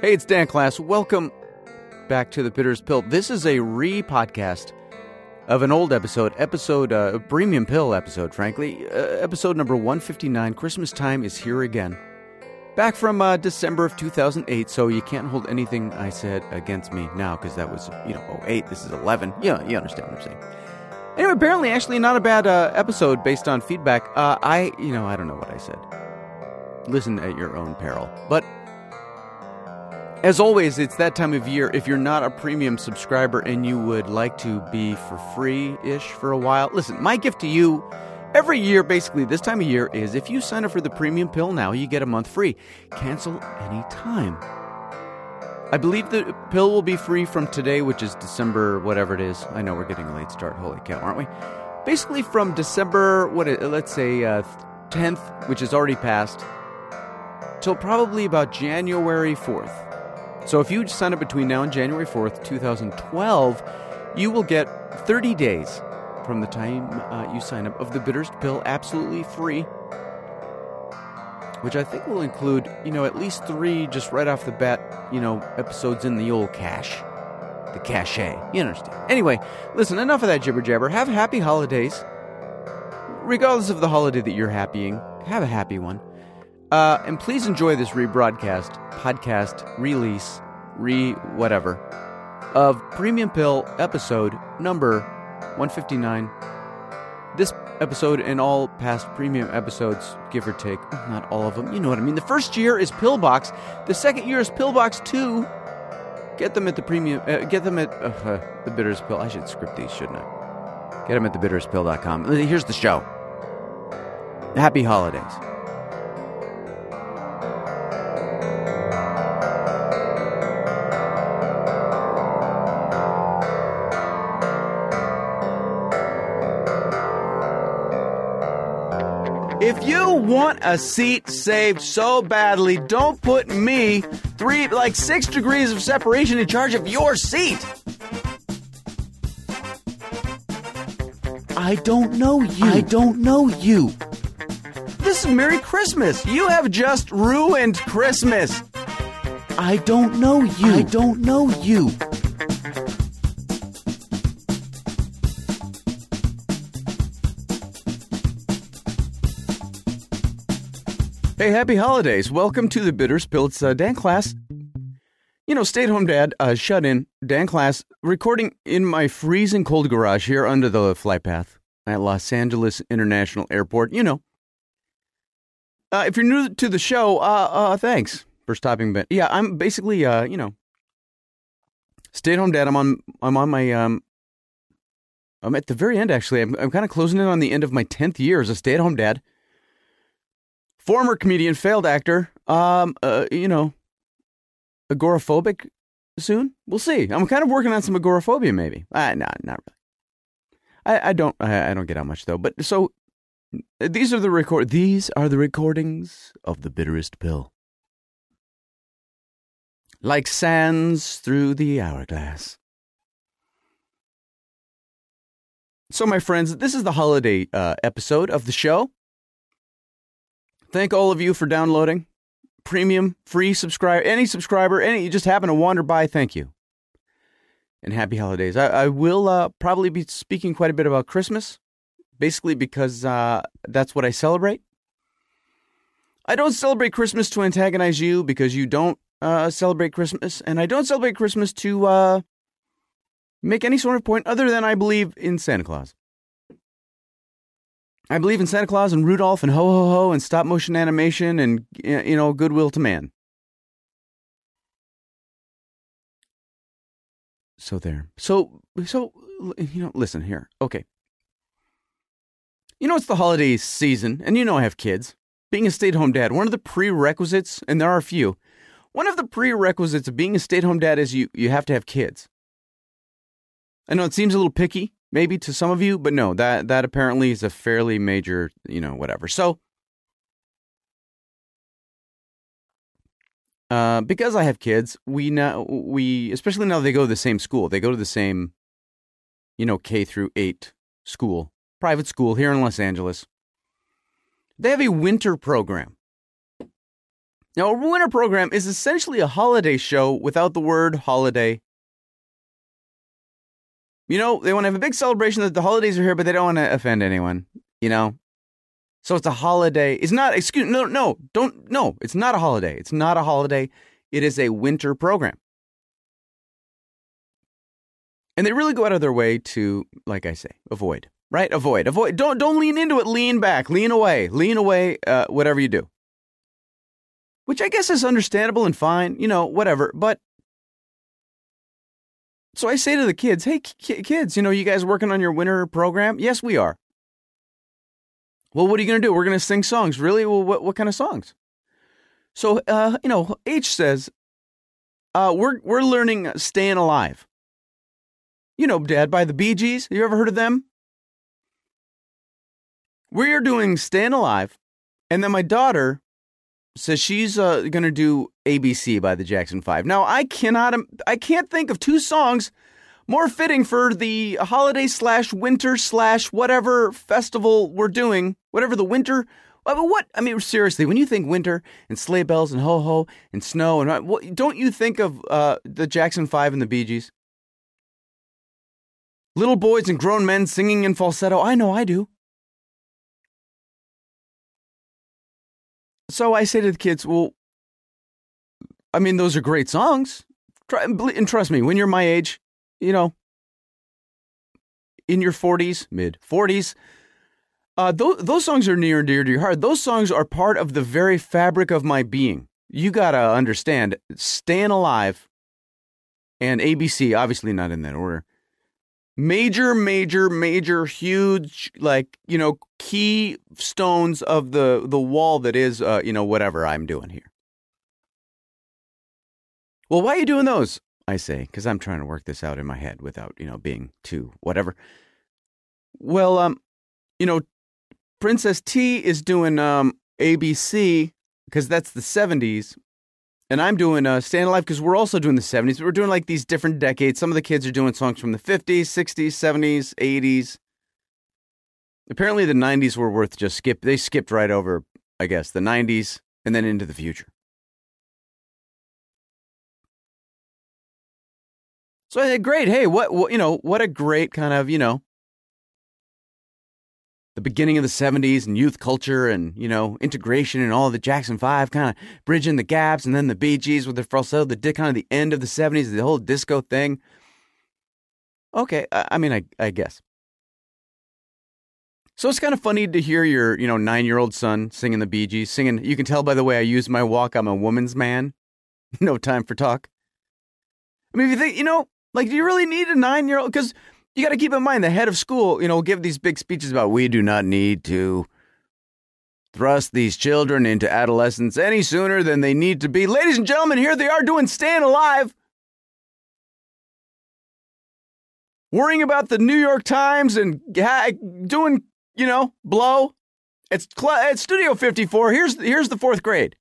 Hey, it's Dan Klass. Welcome back to the Bitterest Pill. This is a re podcast of an old episode, episode, uh, premium pill episode, frankly. Uh, episode number 159. Christmas time is here again. Back from uh, December of 2008, so you can't hold anything I said against me now because that was, you know, 08. This is 11. Yeah, you understand what I'm saying. Anyway, apparently, actually, not a bad uh, episode based on feedback. Uh, I, you know, I don't know what I said. Listen at your own peril. But as always, it's that time of year. If you're not a premium subscriber and you would like to be for free ish for a while, listen, my gift to you every year, basically, this time of year, is if you sign up for the premium pill now, you get a month free. Cancel anytime. I believe the pill will be free from today, which is December, whatever it is. I know we're getting a late start. Holy cow, aren't we? Basically, from December, what? Let's say uh, 10th, which is already passed, till probably about January 4th. So if you sign up between now and January 4th, 2012, you will get 30 days from the time uh, you sign up of the Bitterest Pill absolutely free which I think will include, you know, at least three just right off the bat, you know, episodes in the old cache. The cachet. You understand. Anyway, listen, enough of that jibber jabber. Have happy holidays. Regardless of the holiday that you're happying, have a happy one. Uh, and please enjoy this rebroadcast, podcast, release, re whatever, of Premium Pill episode number 159. This episode and all past premium episodes, give or take. Not all of them, you know what I mean. The first year is Pillbox. The second year is Pillbox 2. Get them at the premium, uh, get them at uh, uh, the Bitterest Pill. I should script these, shouldn't I? Get them at thebitterestpill.com. Here's the show. Happy holidays. If you want a seat saved so badly, don't put me three, like six degrees of separation in charge of your seat. I don't know you. I don't know you. This is Merry Christmas. You have just ruined Christmas. I don't know you. I don't know you. Hey, happy holidays. Welcome to the Bitterest Pill. It's uh, Dan Klass. You know, stay at home dad, uh, shut in, Dan Klass, recording in my freezing cold garage here under the flight path at Los Angeles International Airport. You know. Uh, if you're new to the show, uh, uh, thanks for stopping. But yeah, I'm basically, uh, you know, stay at home dad. I'm on, I'm on my, um, I'm at the very end actually. I'm, I'm kind of closing in on the end of my 10th year as a stay at home dad former comedian, failed actor, um, uh, you know, agoraphobic soon. We'll see. I'm kind of working on some agoraphobia, maybe. Uh, nah, not really. I, I don't. I, I don't get out much though. But so these are the record. These are the recordings of the bitterest pill, like sands through the hourglass. So, my friends, this is the holiday uh, episode of the show. Thank all of you for downloading. Premium, free subscriber, any subscriber, any you just happen to wander by, thank you. And happy holidays. I, I will uh, probably be speaking quite a bit about Christmas, basically because uh, that's what I celebrate. I don't celebrate Christmas to antagonize you because you don't uh, celebrate Christmas, and I don't celebrate Christmas to uh, make any sort of point other than I believe in Santa Claus. I believe in Santa Claus and Rudolph and ho ho ho and stop motion animation and you know goodwill to man. So there. So so you know listen here. Okay. You know it's the holiday season and you know I have kids. Being a stay-at-home dad, one of the prerequisites and there are a few. One of the prerequisites of being a stay-at-home dad is you you have to have kids. I know it seems a little picky, maybe to some of you, but no, that that apparently is a fairly major, you know, whatever. So uh, because I have kids, we now we especially now they go to the same school. They go to the same, you know, K through eight school, private school here in Los Angeles. They have a winter program. Now, a winter program is essentially a holiday show without the word holiday. You know, they want to have a big celebration that the holidays are here, but they don't want to offend anyone, you know? So it's a holiday. It's not, excuse no, no, don't, no, it's not a holiday. It's not a holiday. It is a winter program. And they really go out of their way to, like I say, avoid, right? Avoid, avoid. Don't, don't lean into it. Lean back, lean away, lean away, uh, whatever you do. Which I guess is understandable and fine, you know, whatever. But so I say to the kids, hey, kids, you know, you guys working on your winter program? Yes, we are. Well, what are you going to do? We're going to sing songs. Really? Well, what, what kind of songs? So, uh, you know, H says, uh, we're, we're learning Staying Alive. You know, Dad, by the Bee Gees. You ever heard of them? We are doing Staying Alive. And then my daughter says she's uh, going to do ABC by the Jackson 5. Now, I cannot, I can't think of two songs more fitting for the holiday slash winter slash whatever festival we're doing, whatever the winter. What? I mean, seriously, when you think winter and sleigh bells and ho ho and snow and what, don't you think of uh, the Jackson Five and the Bee Gees? Little boys and grown men singing in falsetto. I know I do. So I say to the kids, well, I mean, those are great songs. And trust me, when you're my age, you know, in your 40s, mid 40s, uh, those, those songs are near and dear to your heart. Those songs are part of the very fabric of my being. You got to understand, Staying Alive and ABC, obviously not in that order. Major, major, major, huge, like, you know, key stones of the, the wall that is, uh, you know, whatever I'm doing here. Well, why are you doing those? I say, because I'm trying to work this out in my head without, you know, being too whatever. Well, um, you know, Princess T is doing um ABC because that's the 70s, and I'm doing uh, Stand Alive because we're also doing the 70s. but We're doing like these different decades. Some of the kids are doing songs from the 50s, 60s, 70s, 80s. Apparently, the 90s were worth just skip. They skipped right over, I guess, the 90s and then into the future. So I said, great. Hey, what, what, you know, what a great kind of, you know, the beginning of the 70s and youth culture and, you know, integration and all the Jackson 5 kind of bridging the gaps and then the Bee Gees with their falsetto, the dick kind of the end of the 70s, the whole disco thing. Okay, I, I mean, I, I guess. So it's kind of funny to hear your, you know, nine year old son singing the Bee Gees, singing. You can tell by the way I use my walk, I'm a woman's man. no time for talk. I mean, if you think, you know, like, do you really need a nine year old? Because you got to keep in mind the head of school, you know, give these big speeches about we do not need to thrust these children into adolescence any sooner than they need to be. Ladies and gentlemen, here they are doing Staying Alive. Worrying about the New York Times and doing, you know, blow. It's, it's Studio 54. Here's, here's the fourth grade.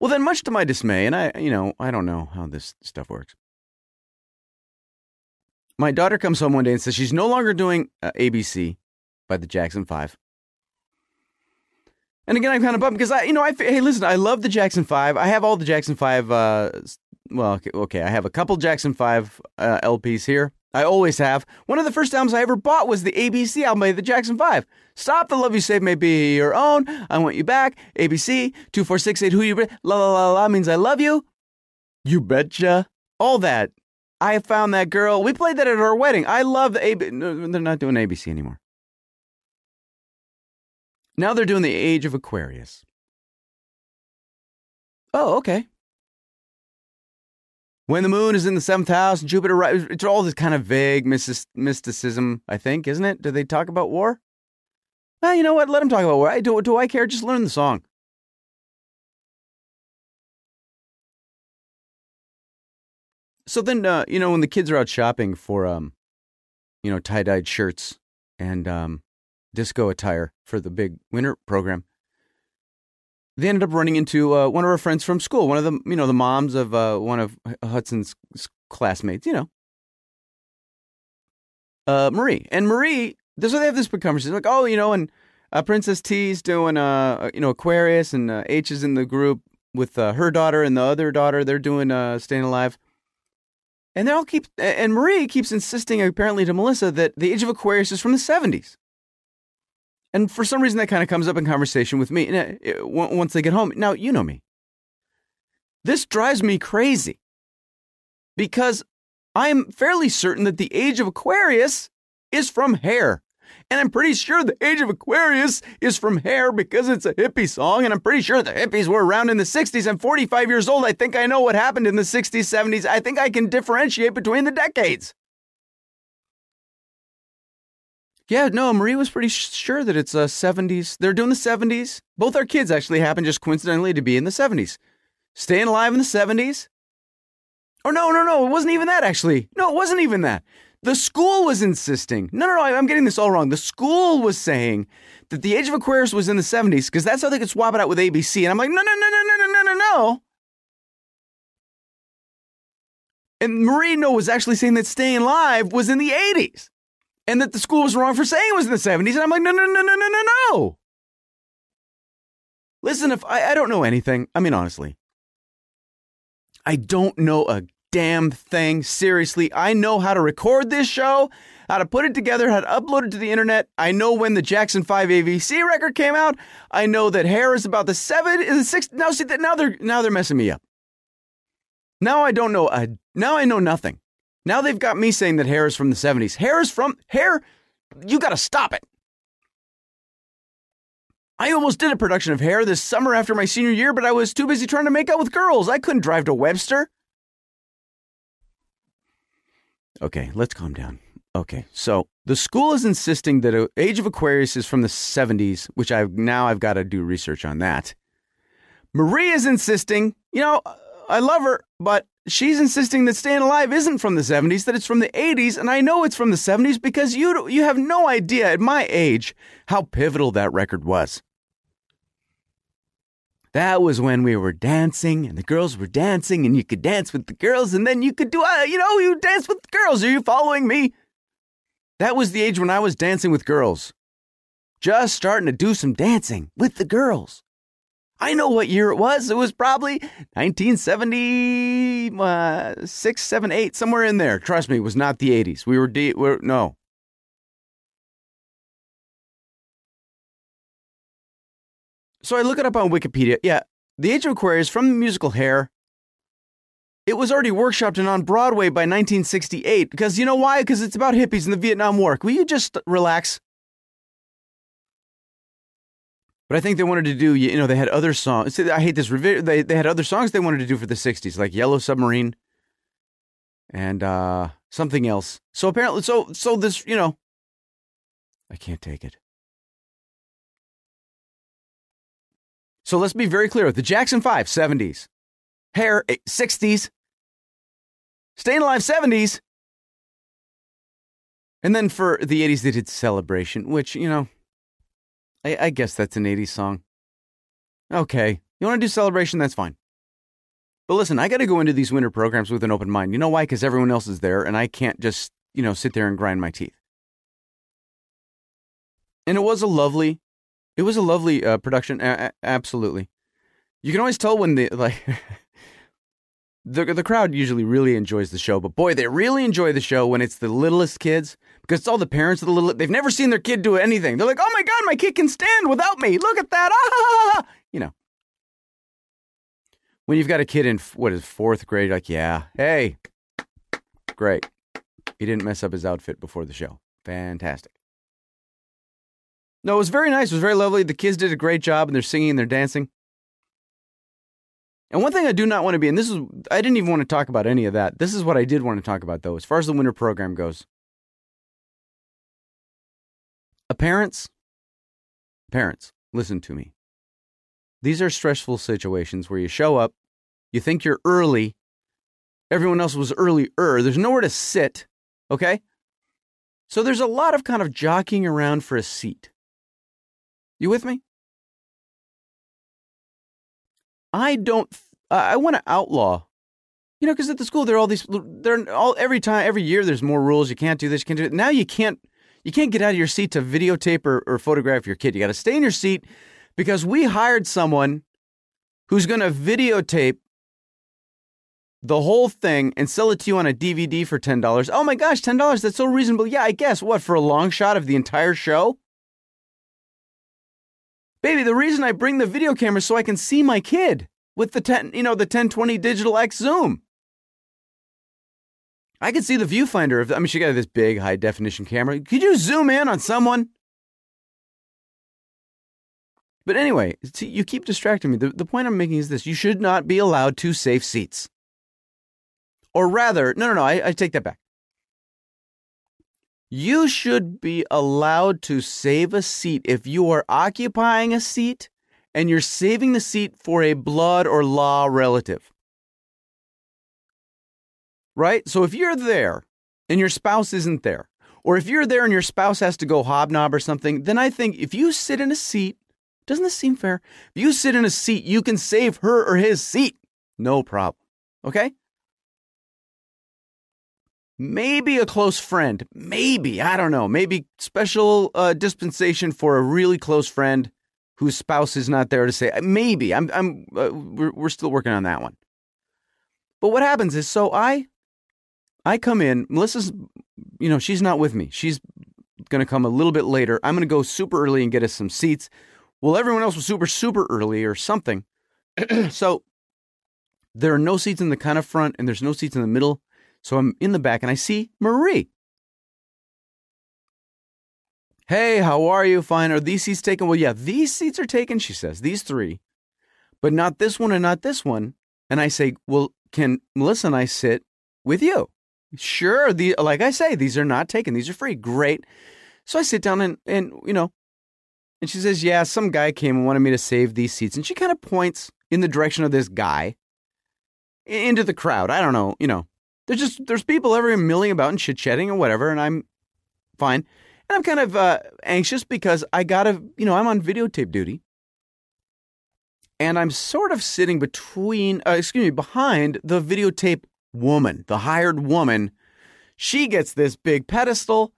Well, then, much to my dismay, and I, you know, I don't know how this stuff works. My daughter comes home one day and says she's no longer doing uh, ABC by the Jackson Five. And again, I'm kind of bummed because I, you know, I hey, listen, I love the Jackson Five. I have all the Jackson Five. Uh, well, okay, I have a couple Jackson Five uh, LPs here. I always have. One of the first albums I ever bought was the ABC album by the Jackson 5. Stop the love you save may be your own. I want you back. ABC 2468 who you la la la la means I love you. You betcha. All that. I found that girl. We played that at our wedding. I love the ABC. No, they're not doing ABC anymore. Now they're doing the Age of Aquarius. Oh, okay when the moon is in the seventh house, Jupiter? It's all this kind of vague mysticism, I think, isn't it? Do they talk about war? Well, you know what? Let them talk about war. I, do, do I care? Just learn the song. So then, uh, you know, when the kids are out shopping for, um, you know, tie dyed shirts and um, disco attire for the big winter program, they ended up running into uh, one of our friends from school, one of the you know the moms of uh, one of Hudson's classmates, you know, uh, Marie. And Marie, so they have this big conversation, like, oh, you know, and Uh, Princess T's doing uh you know Aquarius and uh, H is in the group with uh, her daughter and the other daughter. They're doing uh Staying Alive. And they all keep and Marie keeps insisting apparently to Melissa that the age of Aquarius is from the 70s. And for some reason that kind of comes up in conversation with me once they get home. Now, you know me. This drives me crazy because I'm fairly certain that the age of Aquarius is from hair. And I'm pretty sure the age of Aquarius is from hair because it's a hippie song. And I'm pretty sure the hippies were around in the 60s. I'm 45 years old. I think I know what happened in the 60s, 70s. I think I can differentiate between the decades. Yeah, no, Marie was pretty sure that it's uh, 70s. They're doing the 70s. Both our kids actually happen just coincidentally to be in the 70s. Staying alive in the 70s. Or no, no, no, it wasn't even that actually. No, it wasn't even that. The school was insisting. No, no, no, I'm getting this all wrong. The school was saying that the age of Aquarius was in the 70s because that's how they could swap it out with ABC. And I'm like, no, no, no, no, no, no, no, no, no. And Marino was actually saying that Staying Live was in the 80s and that the school was wrong for saying it was in the 70s. And I'm like, no, no, no, no, no, no, no. Listen, if I, I don't know anything, I mean, honestly, I don't know a damn thing. Seriously, I know how to record this show, how to put it together, how to upload it to the internet. I know when the Jackson 5 ABC record came out. I know that hair is about the seven, is the six. Now see that now they're now they're messing me up. Now I don't know. Uh, now I know nothing. Now they've got me saying that hair is from the 70s. Hair is from hair. You got to stop it. I almost did a production of Hair this summer after my senior year, but I was too busy trying to make out with girls. I couldn't drive to Webster. Okay, let's calm down. Okay, so the school is insisting that Age of Aquarius is from the 70s, which I've now I've got to do research on that. Marie is insisting, you know, I love her, but she's insisting that Staying Alive isn't from the 70s, that it's from the 80s, and I know it's from the 70s because you you have no idea at my age how pivotal that record was. That was when we were dancing and the girls were dancing and you could dance with the girls and then you could do, uh, you know, you dance with the girls. Are you following me? That was the age when I was dancing with girls. Just starting to do some dancing with the girls. I know what year it was. It was probably 1976, uh, 7, 8, somewhere in there. Trust me, it was not the 80s. We were, de- we're, no. So I look it up on Wikipedia. Yeah, The Age of Aquarius from the musical Hair. It was already workshopped and on Broadway by 1968 because you know why? Because it's about hippies in the Vietnam War. Will you just relax? But I think they wanted to do, you know, they had other songs. I hate this. They, they had other songs they wanted to do for the 60s, like Yellow Submarine and uh, something else. So apparently, so, so this, you know, I can't take it. So let's be very clear. The Jackson 5, 70s. Hair, 60s. Eh, Staying Alive, 70s. And then for the 80s, they did Celebration, which, you know, I, I guess that's an 80s song. Okay. You want to do Celebration? That's fine. But listen, I got to go into these winter programs with an open mind. You know why? Because everyone else is there, and I can't just, you know, sit there and grind my teeth. And it was a lovely it was a lovely uh, production. A- absolutely. You can always tell when the like the the crowd usually really enjoys the show, but boy, they really enjoy the show when it's the littlest kids because it's all the parents of the little. They've never seen their kid do anything. They're like, "Oh my god, my kid can stand without me! Look at that!" Ah! You know. When you've got a kid in what is fourth grade, like, yeah, hey, great. He didn't mess up his outfit before the show. Fantastic. No, it was very nice. It was very lovely. The kids did a great job and they're singing and they're dancing. And one thing I do not want to be, and this is, I didn't even want to talk about any of that. This is what I did want to talk about, though, as far as the winter program goes. Uh, parents, parents, listen to me. These are stressful situations where you show up, you think you're early, everyone else was earlier, there's nowhere to sit, okay? So there's a lot of kind of jockeying around for a seat. You with me? I don't. I want to outlaw. You know, because at the school there are all these. There all every time, every year. There's more rules. You can't do this. You can't do it. Now you can't. You can't get out of your seat to videotape or, or photograph your kid. You got to stay in your seat because we hired someone who's going to videotape the whole thing and sell it to you on a DVD for $10. Oh my gosh, $10, that's so reasonable. Yeah, I guess. What, for a long shot of the entire show? Baby, the reason I bring the video camera is so I can see my kid with the 10, you know, the 1020 digital X zoom. I can see the viewfinder of I mean she got this big high definition camera. Could you zoom in on someone? But anyway, see, you keep distracting me. The, the point I'm making is this you should not be allowed to safe seats. Or rather, no, no, no, I, I take that back. You should be allowed to save a seat if you are occupying a seat and you're saving the seat for a blood or law relative. Right? So if you're there and your spouse isn't there, or if you're there and your spouse has to go hobnob or something, then I think if you sit in a seat, doesn't this seem fair? If you sit in a seat, you can save her or his seat. No problem. Okay? Maybe a close friend, maybe, I don't know, maybe special uh, dispensation for a really close friend whose spouse is not there to say, maybe, I'm, I'm, uh, we're, we're still working on that one. But what happens is, so I, I come in, Melissa's, you know, she's not with me. She's going to come a little bit later. I'm going to go super early and get us some seats. Well, everyone else was super, super early or something. so there are no seats in the kind of front and there's no seats in the middle so I'm in the back and I see Marie. Hey, how are you? Fine. Are these seats taken? Well, yeah, these seats are taken, she says, these three, but not this one and not this one. And I say, well, can Melissa and I sit with you? Sure. The, like I say, these are not taken. These are free. Great. So I sit down and, and, you know, and she says, yeah, some guy came and wanted me to save these seats. And she kind of points in the direction of this guy into the crowd. I don't know, you know, there's just there's people everywhere milling about and chit chatting or whatever, and I'm fine. And I'm kind of uh, anxious because I gotta, you know, I'm on videotape duty, and I'm sort of sitting between, uh, excuse me, behind the videotape woman, the hired woman. She gets this big pedestal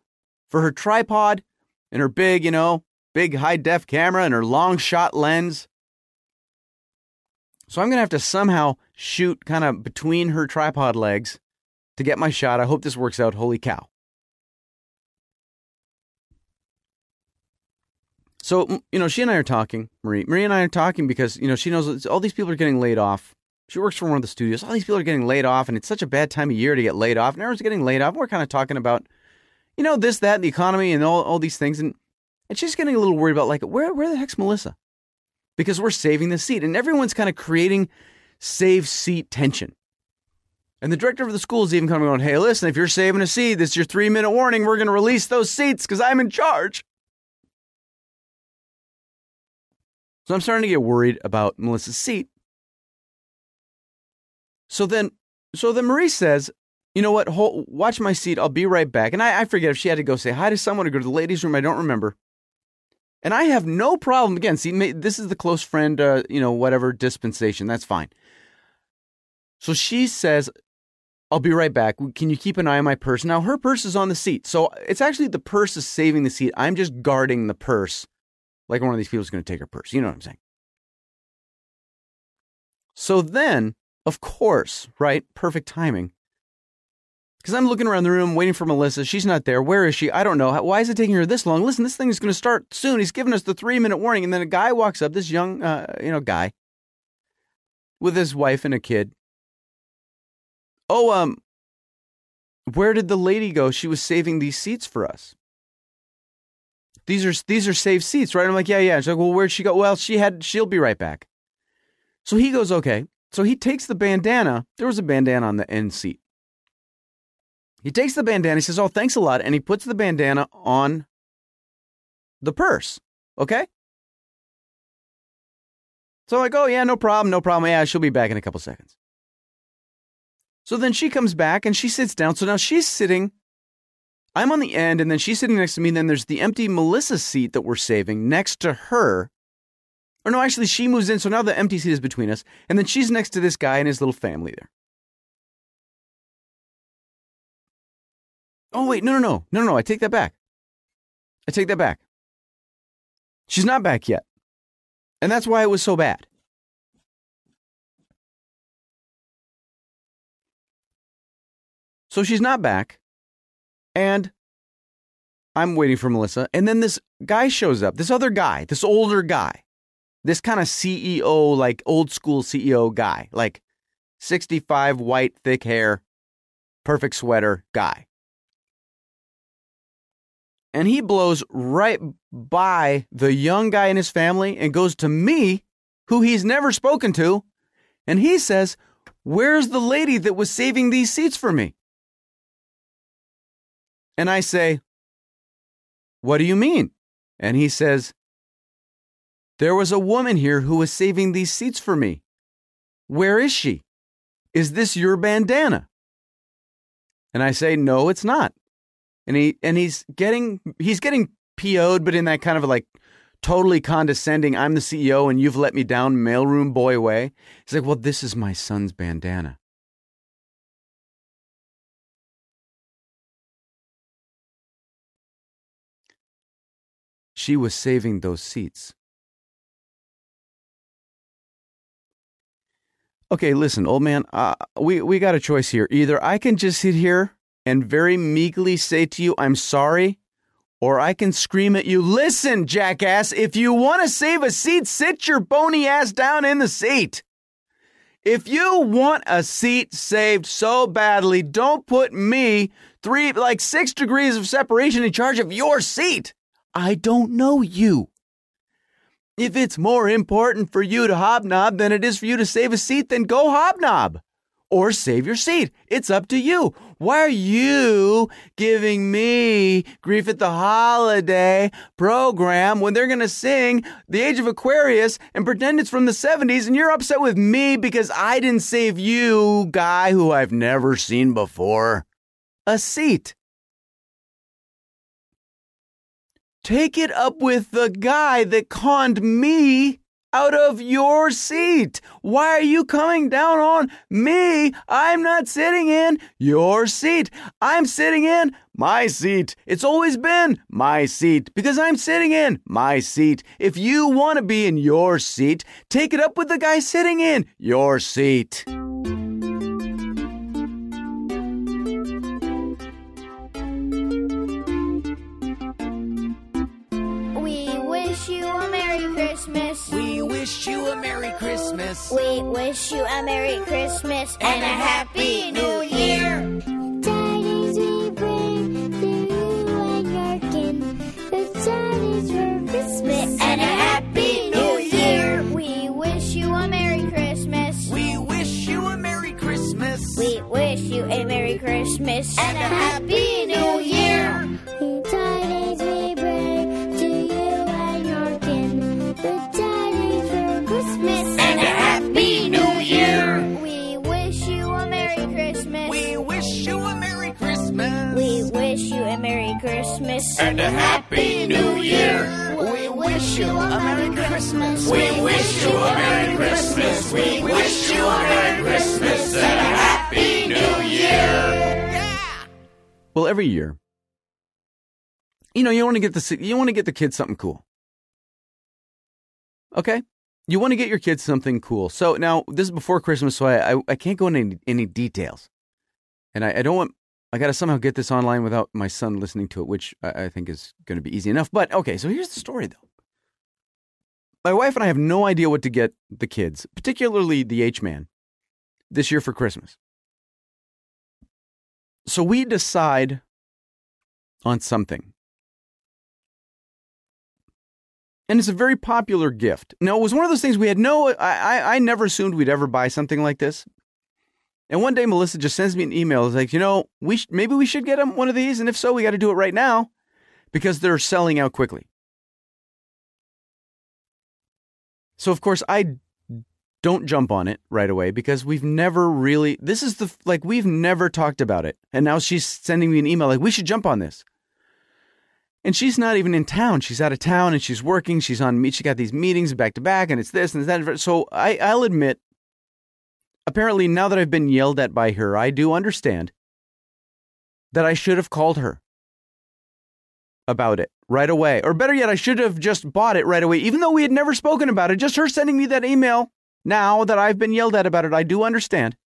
for her tripod and her big, you know, big high def camera and her long shot lens. So I'm going to have to somehow shoot kind of between her tripod legs to get my shot. I hope this works out. Holy cow. So, you know, she and I are talking, Marie. Marie and I are talking because, you know, she knows all these people are getting laid off. She works for one of the studios. All these people are getting laid off, and it's such a bad time of year to get laid off. And everyone's getting laid off. We're kind of talking about, you know, this, that, and the economy and all, all these things. And, and she's getting a little worried about, like, where, where the heck's Melissa? Because we're saving the seat. And everyone's kind of creating save seat tension. And the director of the school is even coming on, hey, listen, if you're saving a seat, this is your three minute warning. We're going to release those seats because I'm in charge. So I'm starting to get worried about Melissa's seat. So then, so then Marie says, you know what? Hold, watch my seat. I'll be right back. And I, I forget if she had to go say hi to someone or go to the ladies' room. I don't remember. And I have no problem. Again, see, this is the close friend, uh, you know, whatever dispensation. That's fine. So she says, I'll be right back. Can you keep an eye on my purse? Now, her purse is on the seat. So it's actually the purse is saving the seat. I'm just guarding the purse like one of these people is going to take her purse. You know what I'm saying? So then, of course, right? Perfect timing. Because I'm looking around the room waiting for Melissa. She's not there. Where is she? I don't know. Why is it taking her this long? Listen, this thing is going to start soon. He's given us the three minute warning. And then a guy walks up, this young, uh, you know, guy with his wife and a kid. Oh, um, where did the lady go? She was saving these seats for us. These are these are saved seats, right? I'm like, yeah, yeah. She's like, well, where'd she go? Well, she had. She'll be right back. So he goes, okay. So he takes the bandana. There was a bandana on the end seat. He takes the bandana. He says, "Oh, thanks a lot," and he puts the bandana on the purse. Okay. So I'm like, oh yeah, no problem, no problem. Yeah, she'll be back in a couple seconds. So then she comes back and she sits down. So now she's sitting. I'm on the end, and then she's sitting next to me. And then there's the empty Melissa seat that we're saving next to her. Or no, actually, she moves in. So now the empty seat is between us. And then she's next to this guy and his little family there. Oh, wait, no, no, no. No, no, no. I take that back. I take that back. She's not back yet. And that's why it was so bad. So she's not back. And I'm waiting for Melissa. And then this guy shows up, this other guy, this older guy, this kind of CEO, like old school CEO guy, like 65, white, thick hair, perfect sweater guy. And he blows right by the young guy and his family and goes to me, who he's never spoken to. And he says, Where's the lady that was saving these seats for me? And I say, What do you mean? And he says, There was a woman here who was saving these seats for me. Where is she? Is this your bandana? And I say, No, it's not. And he and he's getting he's getting PO'd, but in that kind of like totally condescending, I'm the CEO and you've let me down mailroom boy way. He's like, Well, this is my son's bandana. She was saving those seats. Okay, listen, old man, uh, we, we got a choice here. Either I can just sit here and very meekly say to you, I'm sorry, or I can scream at you, listen, jackass, if you want to save a seat, sit your bony ass down in the seat. If you want a seat saved so badly, don't put me three, like six degrees of separation in charge of your seat. I don't know you. If it's more important for you to hobnob than it is for you to save a seat, then go hobnob or save your seat. It's up to you. Why are you giving me grief at the holiday program when they're going to sing The Age of Aquarius and pretend it's from the 70s and you're upset with me because I didn't save you, guy who I've never seen before, a seat? Take it up with the guy that conned me out of your seat. Why are you coming down on me? I'm not sitting in your seat. I'm sitting in my seat. It's always been my seat because I'm sitting in my seat. If you want to be in your seat, take it up with the guy sitting in your seat. Christmas. We wish you a Merry Christmas and, and a Happy New Year. Tidings we bring to you and your kin. The tidings for Christmas and a Happy New Year. We wish you a Merry Christmas. We wish you a Merry Christmas. We wish you a Merry Christmas and a Happy New Year. Christmas and a Happy New Year. We wish you a Merry Christmas. We wish you a Merry Christmas. We wish you a Merry Christmas and a Happy New Year. Yeah. Well, every year, you know, you want to get the you want to get the kids something cool. Okay, you want to get your kids something cool. So now this is before Christmas, so I I, I can't go into any, any details, and I, I don't want. I got to somehow get this online without my son listening to it, which I, I think is going to be easy enough. But okay, so here's the story though. My wife and I have no idea what to get the kids, particularly the H man, this year for Christmas. So we decide on something. And it's a very popular gift. Now, it was one of those things we had no, I, I, I never assumed we'd ever buy something like this. And one day, Melissa just sends me an email. It's like, you know, we sh- maybe we should get them one of these. And if so, we got to do it right now because they're selling out quickly. So, of course, I don't jump on it right away because we've never really, this is the, like, we've never talked about it. And now she's sending me an email like, we should jump on this. And she's not even in town. She's out of town and she's working. She's on meet. She got these meetings back to back, and it's this and that. So I, I'll admit, apparently now that I've been yelled at by her, I do understand that I should have called her about it right away. Or better yet, I should have just bought it right away, even though we had never spoken about it. Just her sending me that email now that I've been yelled at about it, I do understand.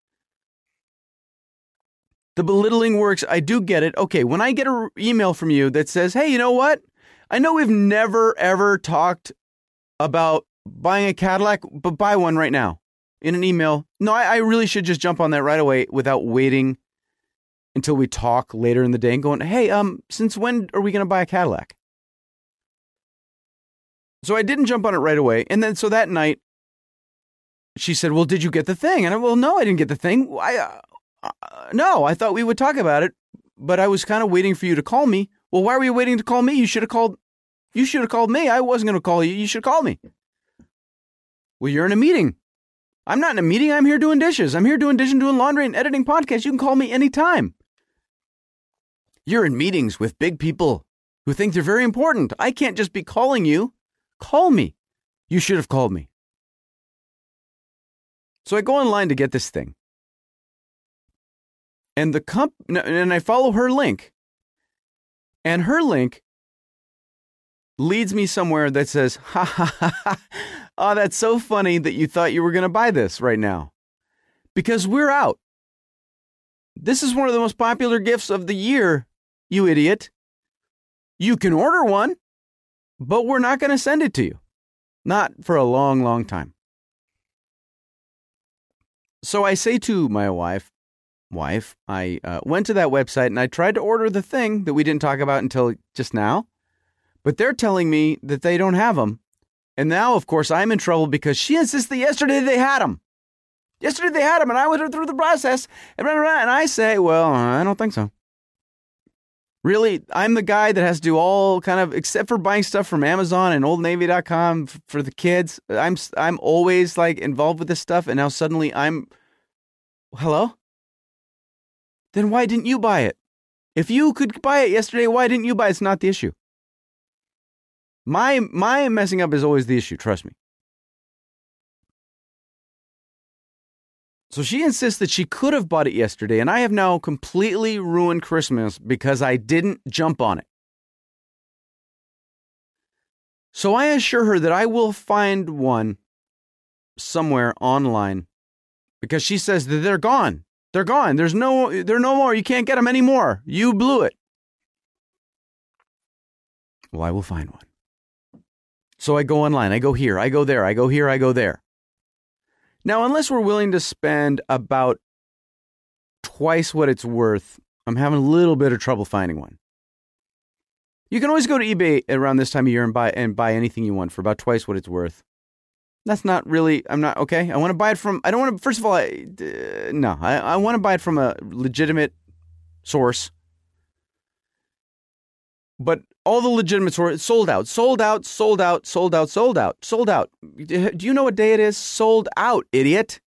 The belittling works. I do get it. Okay, when I get an email from you that says, hey, you know what? I know we've never, ever talked about buying a Cadillac, but buy one right now in an email. No, I, I really should just jump on that right away without waiting until we talk later in the day and going, hey, um, since when are we going to buy a Cadillac? So I didn't jump on it right away. And then so that night, she said, well, did you get the thing? And I, well, no, I didn't get the thing. I, uh, uh, no, I thought we would talk about it, but I was kind of waiting for you to call me. Well, why were you waiting to call me? You should have called. You should have called me. I wasn't going to call you. You should call me. Well, you're in a meeting. I'm not in a meeting. I'm here doing dishes. I'm here doing dishes, doing laundry, and editing podcasts. You can call me anytime. You're in meetings with big people who think they're very important. I can't just be calling you. Call me. You should have called me. So I go online to get this thing. And the comp and I follow her link. And her link leads me somewhere that says, ha ha ha ha. Oh, that's so funny that you thought you were going to buy this right now. Because we're out. This is one of the most popular gifts of the year, you idiot. You can order one, but we're not going to send it to you. Not for a long, long time. So I say to my wife, wife, I uh, went to that website and I tried to order the thing that we didn't talk about until just now, but they're telling me that they don't have them. And now, of course, I'm in trouble because she insists that yesterday they had them. Yesterday they had them, and I went through the process, and, and I say, well, I don't think so. Really, I'm the guy that has to do all kind of, except for buying stuff from Amazon and OldNavy.com for the kids. I'm I'm always like involved with this stuff, and now suddenly I'm, hello. Then why didn't you buy it? If you could buy it yesterday, why didn't you buy it? It's not the issue. My my messing up is always the issue, trust me. So she insists that she could have bought it yesterday, and I have now completely ruined Christmas because I didn't jump on it. So I assure her that I will find one somewhere online because she says that they're gone. They're gone. There's no they're no more. You can't get them anymore. You blew it. Well, I will find one. So I go online, I go here, I go there, I go here, I go there. Now, unless we're willing to spend about twice what it's worth, I'm having a little bit of trouble finding one. You can always go to eBay around this time of year and buy and buy anything you want for about twice what it's worth. That's not really. I'm not okay. I want to buy it from. I don't want to. First of all, I, uh, no. I, I want to buy it from a legitimate source. But all the legitimate sources sold out, sold out, sold out, sold out, sold out, sold out. Do you know what day it is? Sold out, idiot.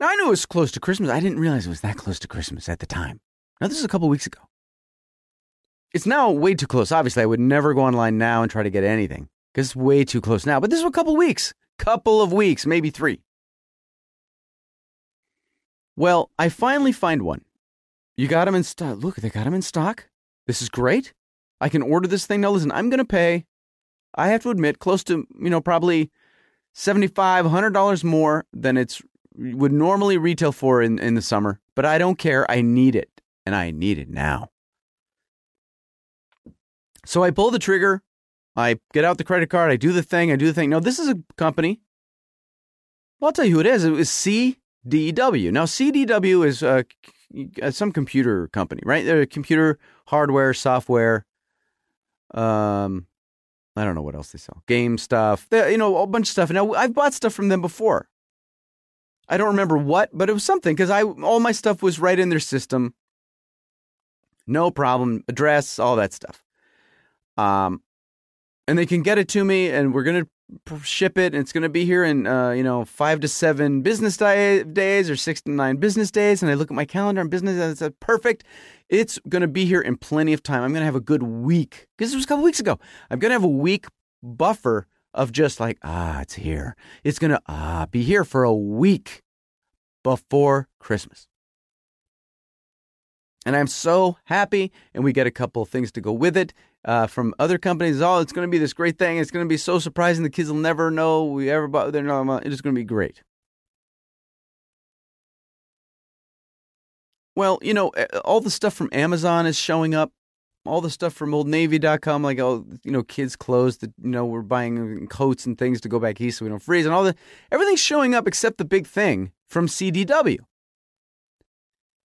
Now I knew it was close to Christmas. I didn't realize it was that close to Christmas at the time. Now this is a couple weeks ago. It's now way too close. Obviously, I would never go online now and try to get anything because it's way too close now. But this was a couple weeks, couple of weeks, maybe three. Well, I finally find one. You got them in stock. Look, they got them in stock. This is great. I can order this thing. Now, listen, I'm going to pay, I have to admit, close to, you know, probably $75, $100 more than it's would normally retail for in, in the summer. But I don't care. I need it. And I need it now. So I pull the trigger. I get out the credit card. I do the thing. I do the thing. No, this is a company. Well, I'll tell you who it is. It was CDW. Now, CDW is uh, some computer company, right? They're computer hardware, software. Um, I don't know what else they sell. Game stuff. They, you know, a bunch of stuff. Now I've bought stuff from them before. I don't remember what, but it was something because I all my stuff was right in their system. No problem. Address, all that stuff. Um, and they can get it to me, and we're gonna ship it, and it's gonna be here in uh, you know five to seven business di- days or six to nine business days. And I look at my calendar and business, and it's perfect. It's gonna be here in plenty of time. I'm gonna have a good week because it was a couple weeks ago. I'm gonna have a week buffer of just like ah, it's here. It's gonna ah be here for a week before Christmas. And I'm so happy, and we get a couple of things to go with it uh, from other companies. Oh, it's going to be this great thing. It's going to be so surprising. The kids will never know we ever bought. They're not. It's going to be great. Well, you know, all the stuff from Amazon is showing up. All the stuff from OldNavy.com, like oh, you know, kids' clothes that you know we're buying coats and things to go back east so we don't freeze, and all the everything's showing up except the big thing from CDW.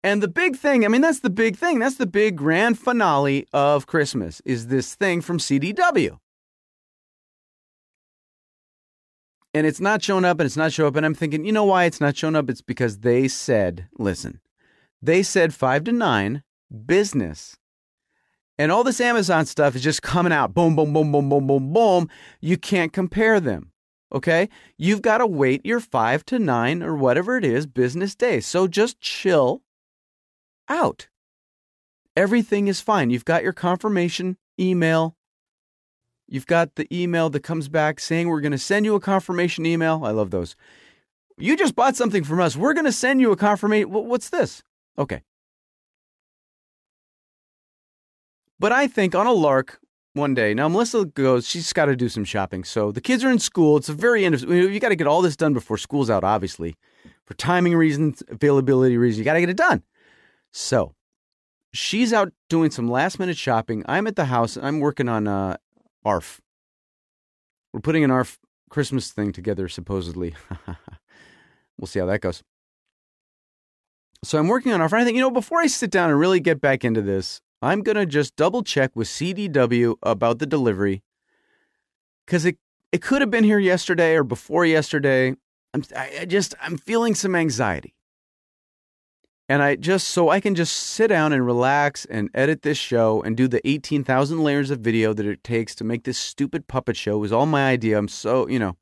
And the big thing, I mean, that's the big thing. That's the big grand finale of Christmas is this thing from CDW. And it's not showing up and it's not showing up. And I'm thinking, you know why it's not showing up? It's because they said, listen, they said five to nine business. And all this Amazon stuff is just coming out boom, boom, boom, boom, boom, boom, boom. You can't compare them. Okay. You've got to wait your five to nine or whatever it is business day. So just chill out. Everything is fine. You've got your confirmation email. You've got the email that comes back saying we're going to send you a confirmation email. I love those. You just bought something from us. We're going to send you a confirmation. What's this? Okay. But I think on a lark one day, now Melissa goes, she's got to do some shopping. So the kids are in school. It's the very end of, you got to get all this done before school's out, obviously. For timing reasons, availability reasons, you got to get it done. So she's out doing some last minute shopping. I'm at the house. And I'm working on uh, ARF. We're putting an ARF Christmas thing together, supposedly. we'll see how that goes. So I'm working on ARF. And I think, you know, before I sit down and really get back into this, I'm going to just double check with CDW about the delivery because it, it could have been here yesterday or before yesterday. I'm, I just, I'm feeling some anxiety. And I just, so I can just sit down and relax and edit this show and do the 18,000 layers of video that it takes to make this stupid puppet show was all my idea. I'm so, you know,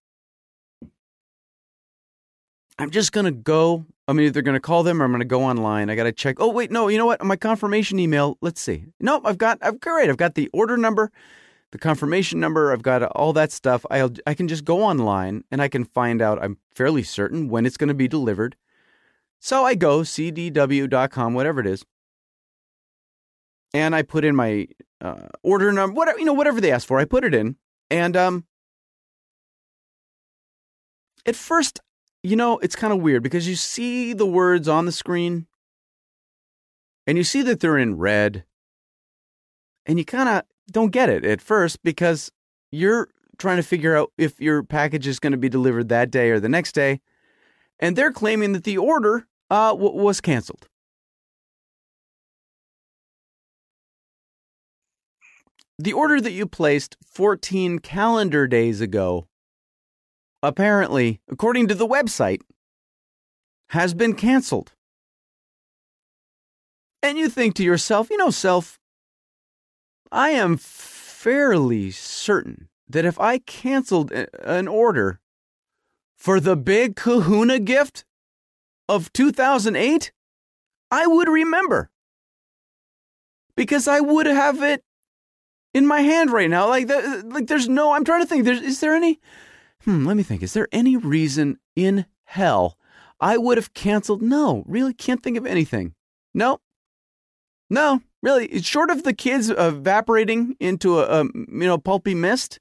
I'm just going to go. I'm either going to call them or I'm going to go online. I got to check. Oh, wait, no, you know what? My confirmation email, let's see. No, I've got, I've great. I've got the order number, the confirmation number. I've got all that stuff. I'll, I can just go online and I can find out, I'm fairly certain when it's going to be delivered so I go cdw.com, whatever it is, and I put in my uh, order number, whatever you know, whatever they ask for. I put it in, and um, at first, you know, it's kind of weird because you see the words on the screen, and you see that they're in red, and you kind of don't get it at first because you're trying to figure out if your package is going to be delivered that day or the next day. And they're claiming that the order uh, w- was canceled. The order that you placed 14 calendar days ago, apparently, according to the website, has been canceled. And you think to yourself, you know, self, I am fairly certain that if I canceled an order for the big kahuna gift of 2008, I would remember. Because I would have it in my hand right now. Like, the, like there's no, I'm trying to think, there's, is there any, hmm, let me think, is there any reason in hell I would have canceled? No, really can't think of anything. No, no, really. Short of the kids evaporating into a, a you know, pulpy mist,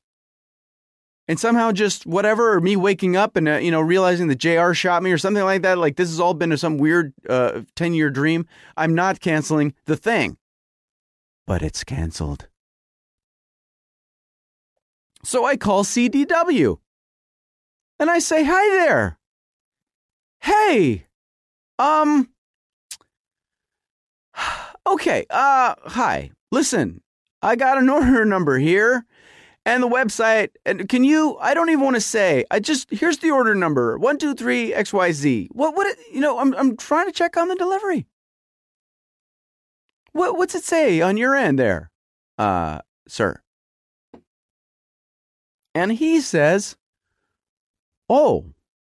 and somehow just whatever, or me waking up and uh, you know realizing that Jr. shot me or something like that. Like this has all been some weird uh, ten year dream. I'm not canceling the thing, but it's canceled. So I call CDW, and I say, "Hi there. Hey, um, okay, uh, hi. Listen, I got an order number here." And the website. And can you? I don't even want to say. I just here's the order number one two three X Y Z. What what? It, you know, I'm I'm trying to check on the delivery. What what's it say on your end there, uh, sir? And he says, "Oh,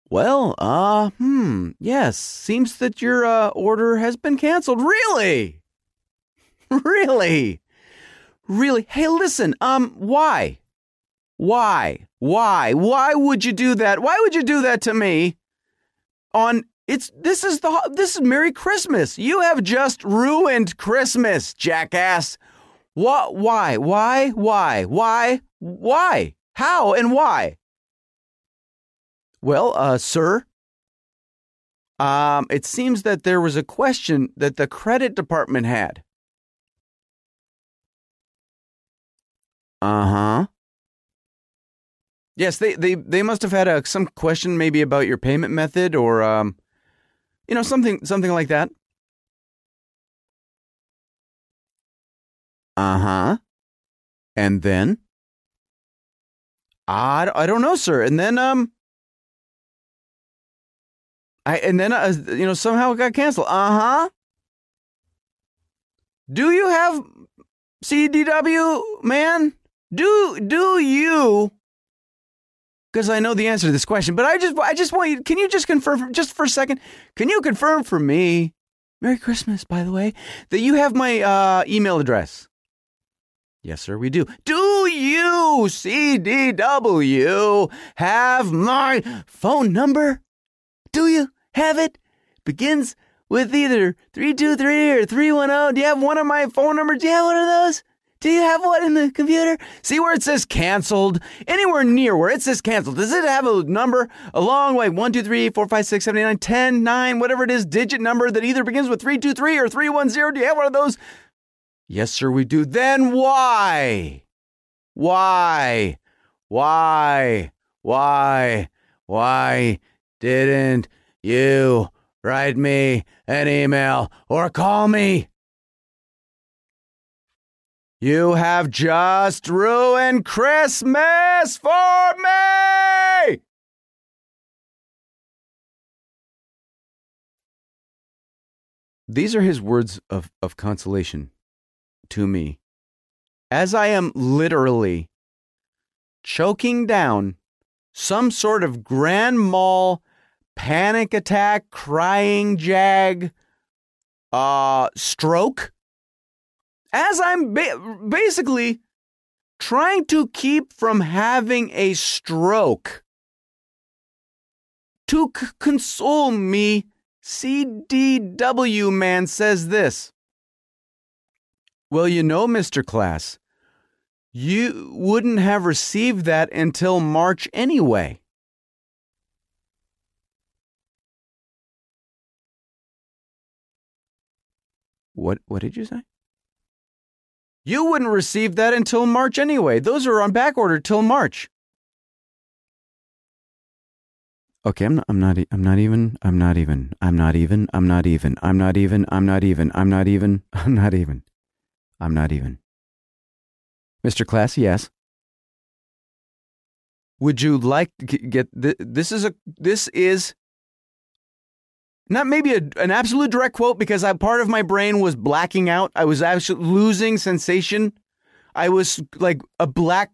well, uh, hmm, yes, seems that your uh, order has been canceled. Really, really." Really? Hey, listen, um, why? Why? Why? Why would you do that? Why would you do that to me on It's this is the this is Merry Christmas. You have just ruined Christmas, jackass. What? Why? Why? Why? Why? Why? How and why? Well, uh, sir, um, it seems that there was a question that the credit department had. Uh huh. Yes, they, they, they must have had a, some question maybe about your payment method or um, you know something something like that. Uh huh. And then I, I don't know, sir. And then um, I and then uh, you know somehow it got canceled. Uh huh. Do you have CDW, man? Do do you? Because I know the answer to this question, but I just I just want you. Can you just confirm just for a second? Can you confirm for me? Merry Christmas, by the way, that you have my uh, email address. Yes, sir, we do. Do you, CDW, have my phone number? Do you have it? Begins with either 323 or 310. Do you have one of my phone numbers? Do you have one of those? Do you have one in the computer? See where it says canceled? Anywhere near where it says canceled. Does it have a number along like 1, 2, 3, 4, 5, 6, 7, 8, 9, 10, 9, whatever it is, digit number that either begins with 323 or 310? Do you have one of those? Yes, sir, we do. Then why? Why? Why? Why? Why didn't you write me an email or call me? You have just ruined Christmas for me! These are his words of, of consolation to me. As I am literally choking down some sort of grand mal panic attack, crying jag, uh, stroke as I'm ba- basically trying to keep from having a stroke. To c- console me, CDW man says this. Well, you know, Mr. Klass, you wouldn't have received that until March anyway. What what did you say? You wouldn't receive that until March anyway. Those are on back order till March. Okay, I'm not, I'm not, e- I'm not even, I'm not even, I'm not even, I'm not even, I'm not even, I'm not even, I'm not even, I'm not even, I'm not even. Mr. Klass, yes. Would you like to get this? Is a this is not maybe a, an absolute direct quote because I, part of my brain was blacking out. I was actually losing sensation. I was like a black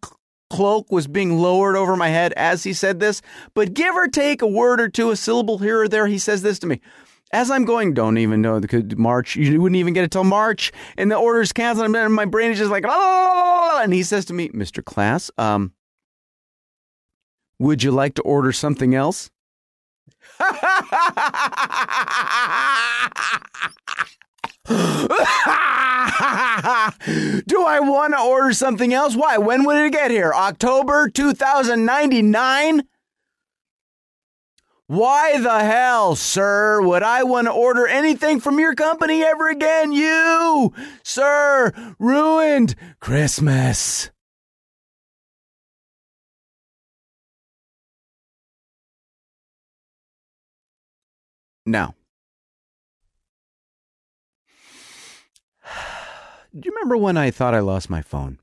cloak was being lowered over my head as he said this. But give or take a word or two, a syllable here or there, he says this to me. As I'm going, don't even know the March. You wouldn't even get it till March, and the order's canceled, and my brain is just like, "Ah," and he says to me, "Mr. Klass, um, would you like to order something else?" Do I want to order something else? Why? When would it get here? October 2099? Why the hell, sir, would I want to order anything from your company ever again? You, sir, ruined Christmas. Now, do you remember when I thought I lost my phone?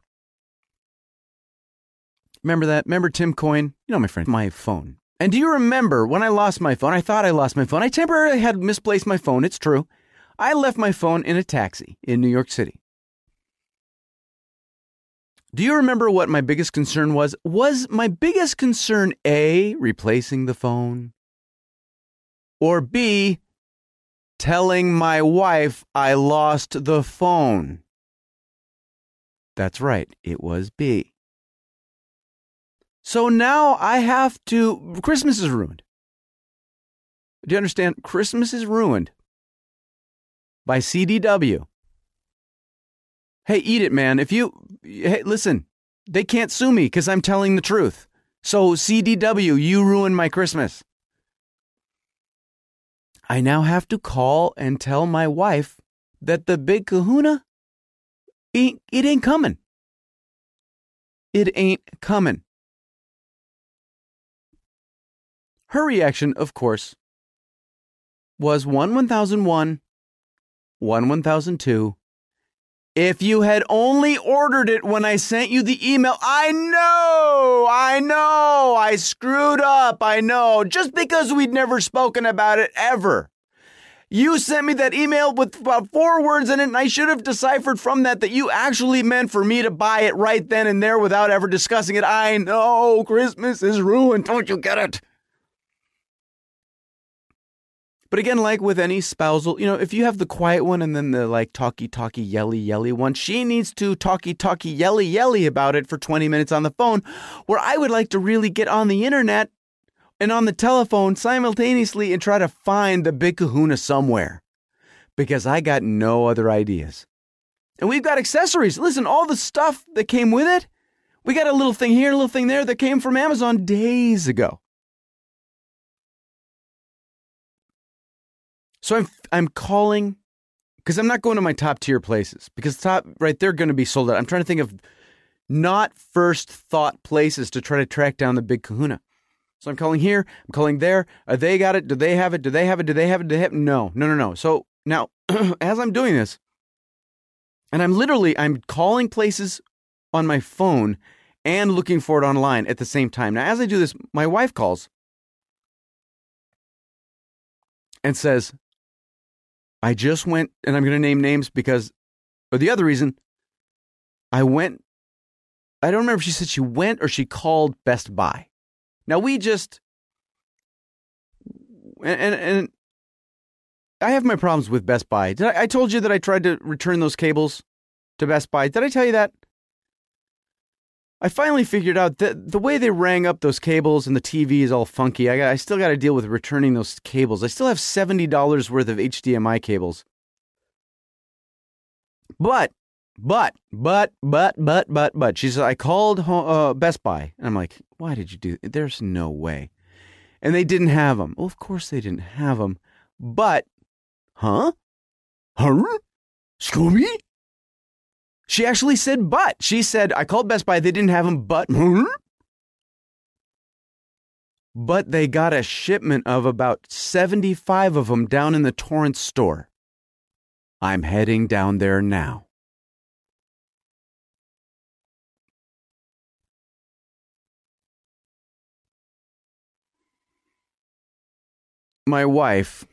Remember that? Remember Tim Coyne? You know my friend, my phone. And do you remember when I lost my phone? I thought I lost my phone. I temporarily had misplaced my phone. It's true. I left my phone in a taxi in New York City. Do you remember what my biggest concern was? Was my biggest concern A, replacing the phone? Or B, telling my wife I lost the phone? That's right, it was B. So now I have to. Christmas is ruined. Do you understand? Christmas is ruined by CDW. Hey, eat it, man. If you, hey, listen, they can't sue me because I'm telling the truth. So, CDW, you ruined my Christmas. I now have to call and tell my wife that the big kahuna, ain't, it ain't coming. It ain't coming. Her reaction, of course, was 1 1001, 1 1002. If you had only ordered it when I sent you the email, I know, I know, I screwed up, I know, just because we'd never spoken about it ever. You sent me that email with about four words in it, and I should have deciphered from that that you actually meant for me to buy it right then and there without ever discussing it. I know, Christmas is ruined. Don't you get it? But again, like with any spousal, you know, if you have the quiet one and then the like talky talky yelly yelly one, she needs to talky talky yelly yelly about it for 20 minutes on the phone. Where I would like to really get on the internet and on the telephone simultaneously and try to find the big kahuna somewhere. Because I got no other ideas. And we've got accessories. Listen, all the stuff that came with it, we got a little thing here, a little thing there that came from Amazon days ago. So I'm I'm calling because I'm not going to my top tier places because top right they're going to be sold out. I'm trying to think of not first thought places to try to track down the big Kahuna. So I'm calling here. I'm calling there. Are they got it? Do they have it? Do they have it? Do they have it? Do they have it? No, no, no, no. So now, as I'm doing this, and I'm literally I'm calling places on my phone and looking for it online at the same time. Now, as I do this, my wife calls and says, I just went, and I'm going to name names because, or the other reason, I went, I don't remember if she said she went or she called Best Buy. Now we just, and, and, and I have my problems with Best Buy. Did I, I told you that I tried to return those cables to Best Buy. Did I tell you that? I finally figured out that the way they rang up those cables and the TV is all funky. I, got, I still got to deal with returning those cables. I still have $70 worth of HDMI cables. But, but, but, but, but, but, but, she said, I called uh, Best Buy. And I'm like, why did you do There's no way. And they didn't have them. Well, of course they didn't have them. But, huh? Huh? Scooby? She actually said, but. She said, I called Best Buy. They didn't have them, but. Hmm? But they got a shipment of about 75 of them down in the Torrance store. I'm heading down there now. My wife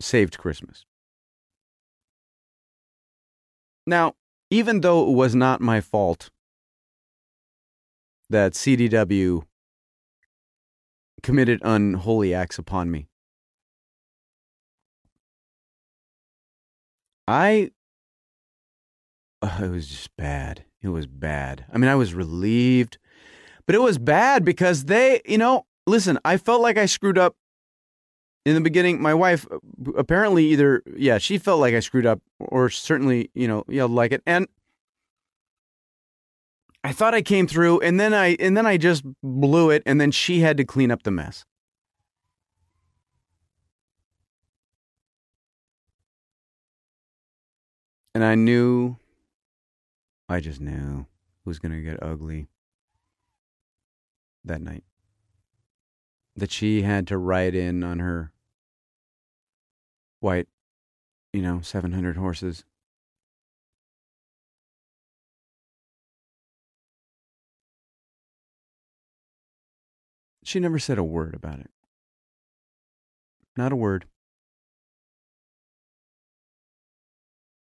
saved Christmas. Now, even though it was not my fault that CDW committed unholy acts upon me, I. Uh, it was just bad. It was bad. I mean, I was relieved, but it was bad because they, you know, listen, I felt like I screwed up in the beginning, my wife uh, apparently either yeah she felt like I screwed up or certainly you know yelled like it, and I thought I came through, and then I and then I just blew it, and then she had to clean up the mess. And I knew, I just knew it was going to get ugly that night. That she had to write in on her white, you know, 700 horses. She never said a word about it. Not a word.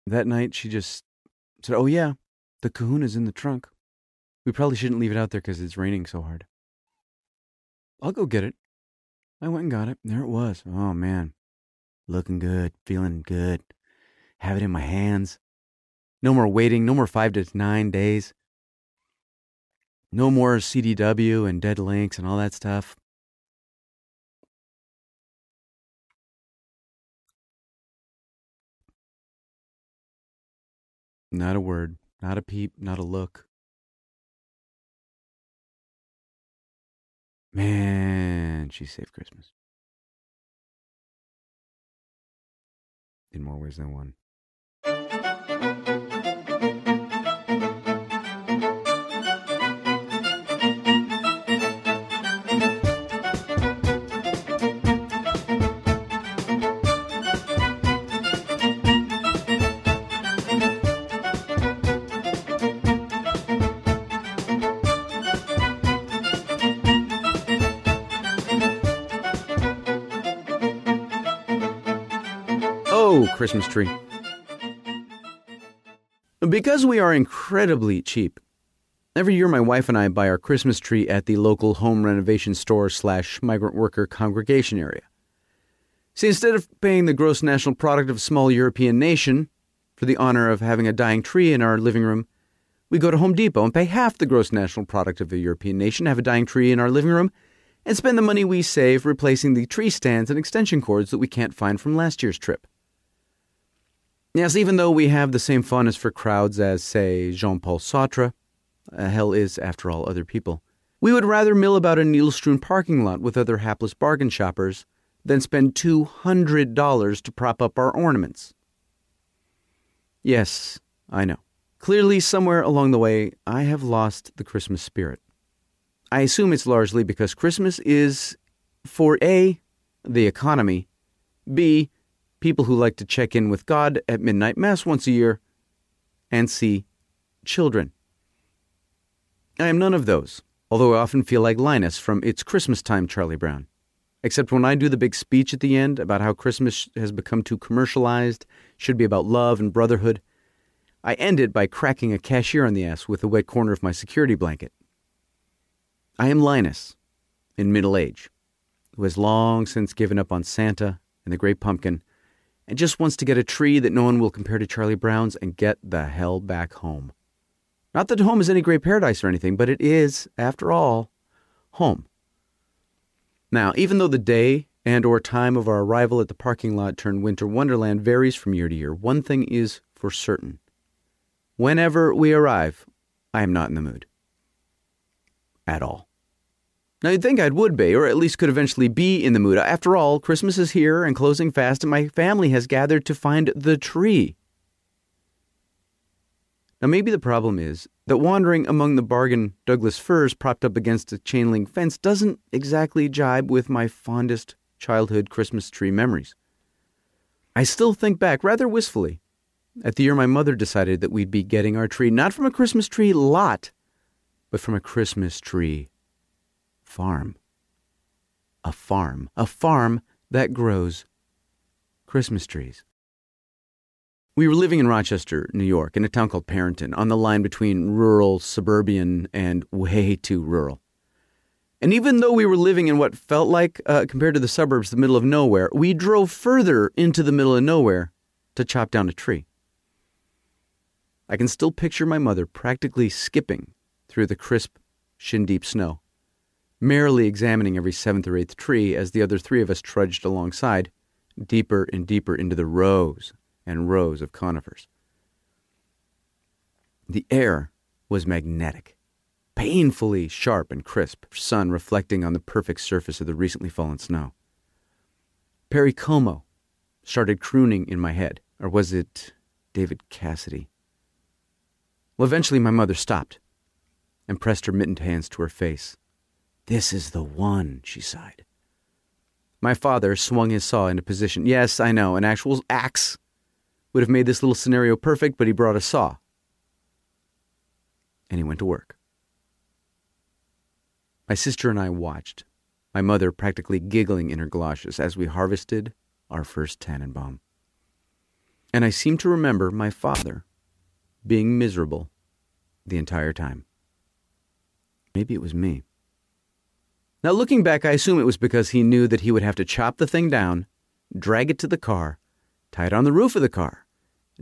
That night, she just said, Oh, yeah, the kahuna's in the trunk. We probably shouldn't leave it out there because it's raining so hard. I'll go get it. I went and got it. There it was. Oh, man looking good, feeling good, have it in my hands. No more waiting, no more five to nine days. No more CDW and dead links and all that stuff. Not a word, not a peep, not a look. Man, she saved Christmas. In more ways than one. Christmas tree. Because we are incredibly cheap, every year my wife and I buy our Christmas tree at the local home renovation store slash migrant worker congregation area. See, instead of paying the gross national product of a small European nation for the honor of having a dying tree in our living room, we go to Home Depot and pay half the gross national product of a European nation, to have a dying tree in our living room, and spend the money we save replacing the tree stands and extension cords that we can't find from last year's trip. Yes, even though we have the same fondness for crowds as, say, Jean Paul Sartre, uh, hell is, after all, other people, we would rather mill about a needle strewn parking lot with other hapless bargain shoppers than spend $200 to prop up our ornaments. Yes, I know. Clearly, somewhere along the way, I have lost the Christmas spirit. I assume it's largely because Christmas is, for A, the economy, B, people who like to check in with God at midnight mass once a year, and C, children. I am none of those, although I often feel like Linus from It's Christmas Time, Charlie Brown. Except when I do the big speech at the end about how Christmas has become too commercialized, should be about love and brotherhood, I end it by cracking a cashier on the ass with the wet corner of my security blanket. I am Linus, in middle age, who has long since given up on Santa and the Great Pumpkin and just wants to get a tree that no one will compare to Charlie Brown's and get the hell back home. Not that home is any great paradise or anything, but it is, after all, home. Now, even though the day and or time of our arrival at the parking lot turned winter wonderland varies from year to year, one thing is for certain. Whenever we arrive, I am not in the mood. At all. Now, you'd think I would be, or at least could eventually be in the mood. After all, Christmas is here and closing fast, and my family has gathered to find the tree. Now, maybe the problem is that wandering among the bargain Douglas firs propped up against a chain link fence doesn't exactly jibe with my fondest childhood Christmas tree memories. I still think back rather wistfully at the year my mother decided that we'd be getting our tree not from a Christmas tree lot, but from a Christmas tree farm. A farm. A farm that grows Christmas trees. We were living in Rochester, New York, in a town called Perinton, on the line between rural, suburban, and way too rural. And even though we were living in what felt like, uh, compared to the suburbs, the middle of nowhere, we drove further into the middle of nowhere to chop down a tree. I can still picture my mother practically skipping through the crisp, shin deep snow, merrily examining every seventh or eighth tree as the other three of us trudged alongside, deeper and deeper into the rows and rows of conifers. The air was magnetic, painfully sharp and crisp, sun reflecting on the perfect surface of the recently fallen snow. Perry Como started crooning in my head, or was it David Cassidy? Well, eventually my mother stopped and pressed her mittened hands to her face. This is the one, she sighed. My father swung his saw into position. Yes, I know, an actual axe would have made this little scenario perfect, but he brought a saw. And he went to work. My sister and I watched, my mother practically giggling in her galoshes as we harvested our first Tannenbaum. And I seem to remember my father being miserable the entire time. Maybe it was me. Now, looking back, I assume it was because he knew that he would have to chop the thing down, drag it to the car, tie it on the roof of the car,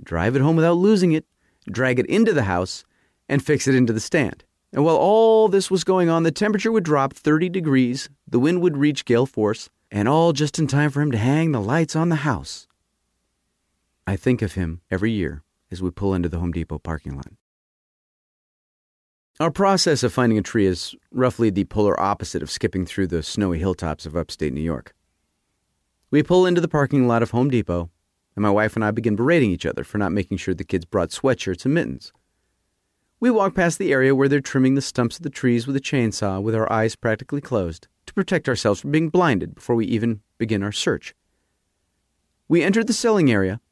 drive it home without losing it, drag it into the house, and fix it into the stand. And while all this was going on, the temperature would drop 30 degrees, the wind would reach gale force, and all just in time for him to hang the lights on the house. I think of him every year as we pull into the Home Depot parking lot. Our process of finding a tree is roughly the polar opposite of skipping through the snowy hilltops of upstate New York. We pull into the parking lot of Home Depot, and my wife and I begin berating each other for not making sure the kids brought sweatshirts and mittens. We walk past the area where they're trimming the stumps of the trees with a chainsaw with our eyes practically closed to protect ourselves from being blinded before we even begin our search. We enter the selling area,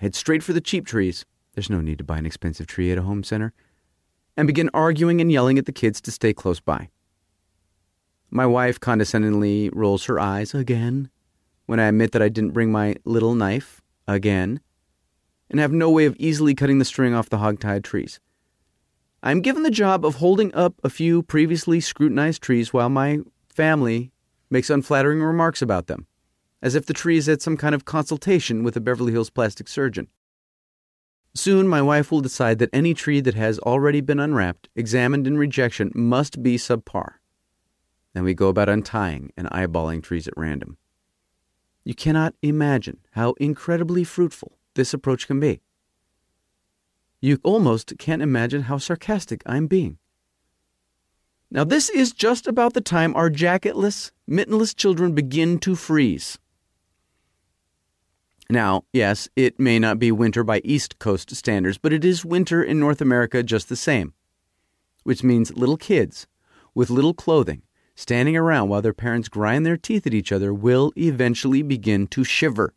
head straight for the cheap trees. There's no need to buy an expensive tree at a home center and begin arguing and yelling at the kids to stay close by. My wife condescendingly rolls her eyes again when I admit that I didn't bring my little knife again and have no way of easily cutting the string off the hog-tied trees. I am given the job of holding up a few previously scrutinized trees while my family makes unflattering remarks about them, as if the tree is at some kind of consultation with a Beverly Hills plastic surgeon. Soon, my wife will decide that any tree that has already been unwrapped, examined, and rejection must be subpar. Then we go about untying and eyeballing trees at random. You cannot imagine how incredibly fruitful this approach can be. You almost can't imagine how sarcastic I'm being. Now, this is just about the time our jacketless, mittenless children begin to freeze. Now, yes, it may not be winter by East Coast standards, but it is winter in North America just the same. Which means little kids with little clothing standing around while their parents grind their teeth at each other will eventually begin to shiver.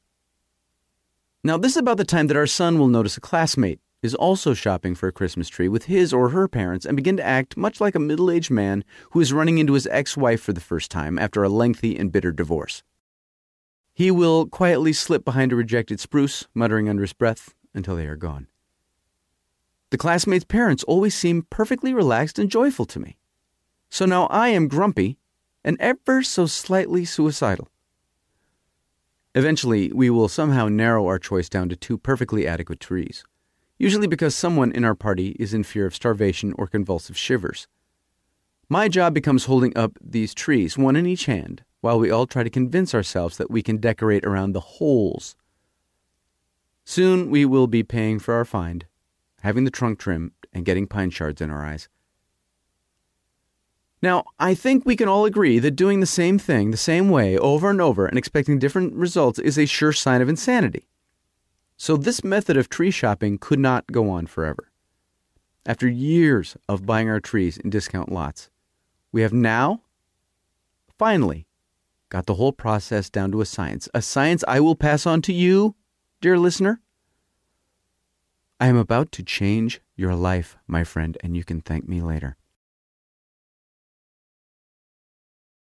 Now, this is about the time that our son will notice a classmate is also shopping for a Christmas tree with his or her parents and begin to act much like a middle aged man who is running into his ex wife for the first time after a lengthy and bitter divorce. He will quietly slip behind a rejected spruce, muttering under his breath until they are gone. The classmates' parents always seem perfectly relaxed and joyful to me. So now I am grumpy and ever so slightly suicidal. Eventually, we will somehow narrow our choice down to two perfectly adequate trees, usually because someone in our party is in fear of starvation or convulsive shivers. My job becomes holding up these trees, one in each hand, while we all try to convince ourselves that we can decorate around the holes. Soon we will be paying for our find, having the trunk trimmed, and getting pine shards in our eyes. Now, I think we can all agree that doing the same thing the same way over and over and expecting different results is a sure sign of insanity. So, this method of tree shopping could not go on forever. After years of buying our trees in discount lots, we have now, finally, got the whole process down to a science, a science I will pass on to you, dear listener. I am about to change your life, my friend, and you can thank me later.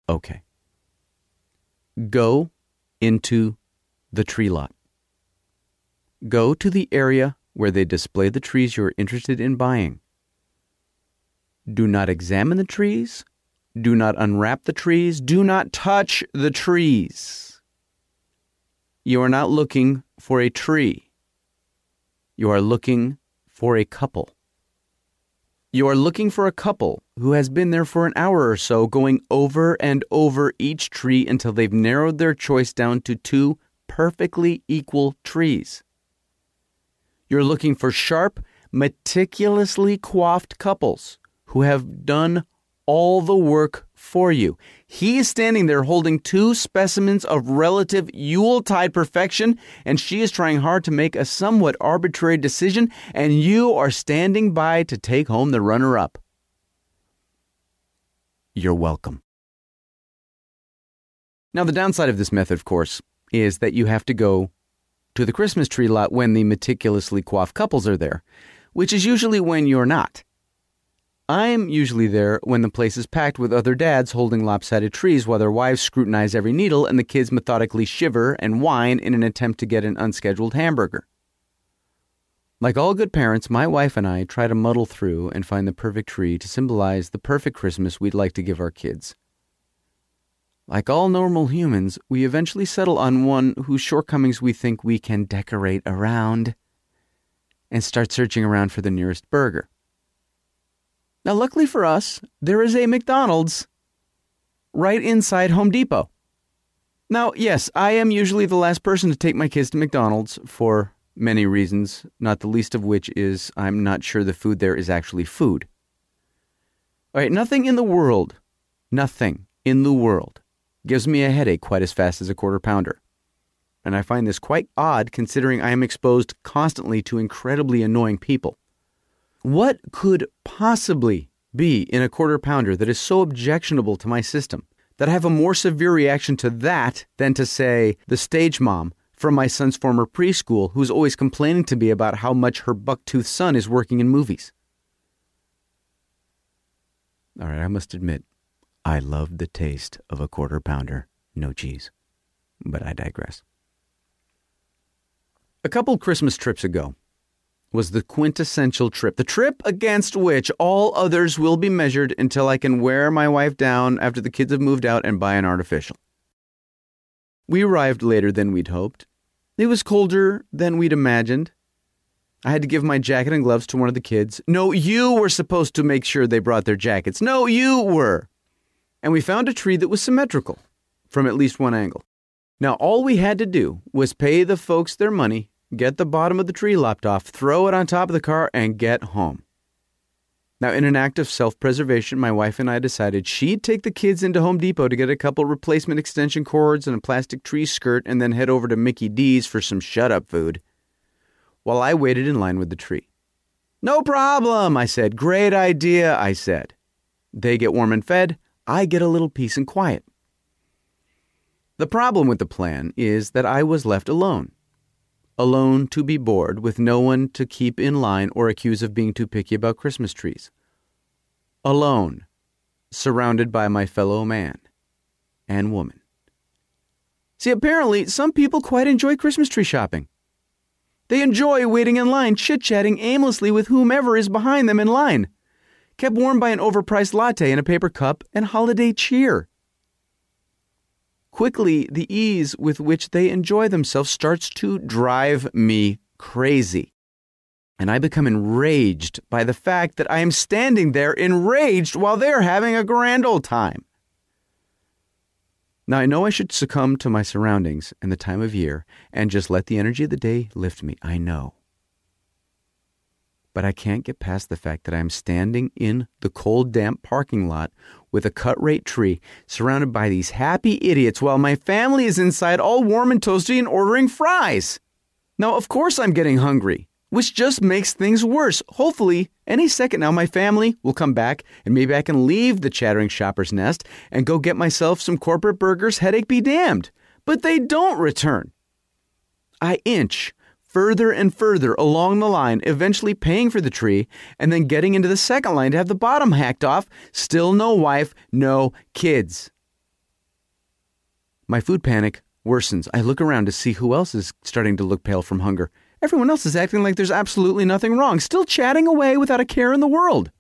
Okay. Go into the tree lot. Go to the area where they display the trees you're interested in buying. Do not examine the trees do not unwrap the trees. Do not touch the trees. You are not looking for a tree. You are looking for a couple. You are looking for a couple who has been there for an hour or so, going over and over each tree until they've narrowed their choice down to two perfectly equal trees. You're looking for sharp, meticulously coiffed couples who have done all the work for you. He is standing there holding two specimens of relative Yuletide perfection, and she is trying hard to make a somewhat arbitrary decision, and you are standing by to take home the runner up. You're welcome. Now, the downside of this method, of course, is that you have to go to the Christmas tree lot when the meticulously coiffed couples are there, which is usually when you're not. I'm usually there when the place is packed with other dads holding lopsided trees while their wives scrutinize every needle and the kids methodically shiver and whine in an attempt to get an unscheduled hamburger. Like all good parents, my wife and I try to muddle through and find the perfect tree to symbolize the perfect Christmas we'd like to give our kids. Like all normal humans, we eventually settle on one whose shortcomings we think we can decorate around and start searching around for the nearest burger. Now, luckily for us, there is a McDonald's right inside Home Depot. Now, yes, I am usually the last person to take my kids to McDonald's for many reasons, not the least of which is I'm not sure the food there is actually food. All right, nothing in the world, nothing in the world gives me a headache quite as fast as a quarter pounder. And I find this quite odd considering I am exposed constantly to incredibly annoying people. What could possibly be in a quarter pounder that is so objectionable to my system that I have a more severe reaction to that than to, say, the stage mom from my son's former preschool who's always complaining to me about how much her bucktooth son is working in movies? All right, I must admit, I love the taste of a quarter pounder, no cheese. But I digress. A couple Christmas trips ago was the quintessential trip, the trip against which all others will be measured until I can wear my wife down after the kids have moved out and buy an artificial. We arrived later than we'd hoped. It was colder than we'd imagined. I had to give my jacket and gloves to one of the kids. No, you were supposed to make sure they brought their jackets. No, you were. And we found a tree that was symmetrical from at least one angle. Now, all we had to do was pay the folks their money, get the bottom of the tree lopped off, throw it on top of the car, and get home. Now, in an act of self preservation, my wife and I decided she'd take the kids into Home Depot to get a couple replacement extension cords and a plastic tree skirt and then head over to Mickey D's for some shut up food while I waited in line with the tree. No problem, I said. Great idea, I said. They get warm and fed, I get a little peace and quiet. The problem with the plan is that I was left alone. Alone to be bored with no one to keep in line or accuse of being too picky about Christmas trees. Alone, surrounded by my fellow man and woman. See, apparently, some people quite enjoy Christmas tree shopping. They enjoy waiting in line, chit chatting aimlessly with whomever is behind them in line, kept warm by an overpriced latte in a paper cup and holiday cheer. Quickly, the ease with which they enjoy themselves starts to drive me crazy. And I become enraged by the fact that I am standing there enraged while they're having a grand old time. Now, I know I should succumb to my surroundings and the time of year and just let the energy of the day lift me. I know. But I can't get past the fact that I'm standing in the cold, damp parking lot with a cut rate tree surrounded by these happy idiots while my family is inside all warm and toasty and ordering fries. Now, of course, I'm getting hungry, which just makes things worse. Hopefully, any second now, my family will come back and maybe I can leave the chattering shopper's nest and go get myself some corporate burgers, headache be damned. But they don't return. I inch further and further along the line, eventually paying for the tree, and then getting into the second line to have the bottom hacked off. Still no wife, no kids. My food panic worsens. I look around to see who else is starting to look pale from hunger. Everyone else is acting like there's absolutely nothing wrong, still chatting away without a care in the world.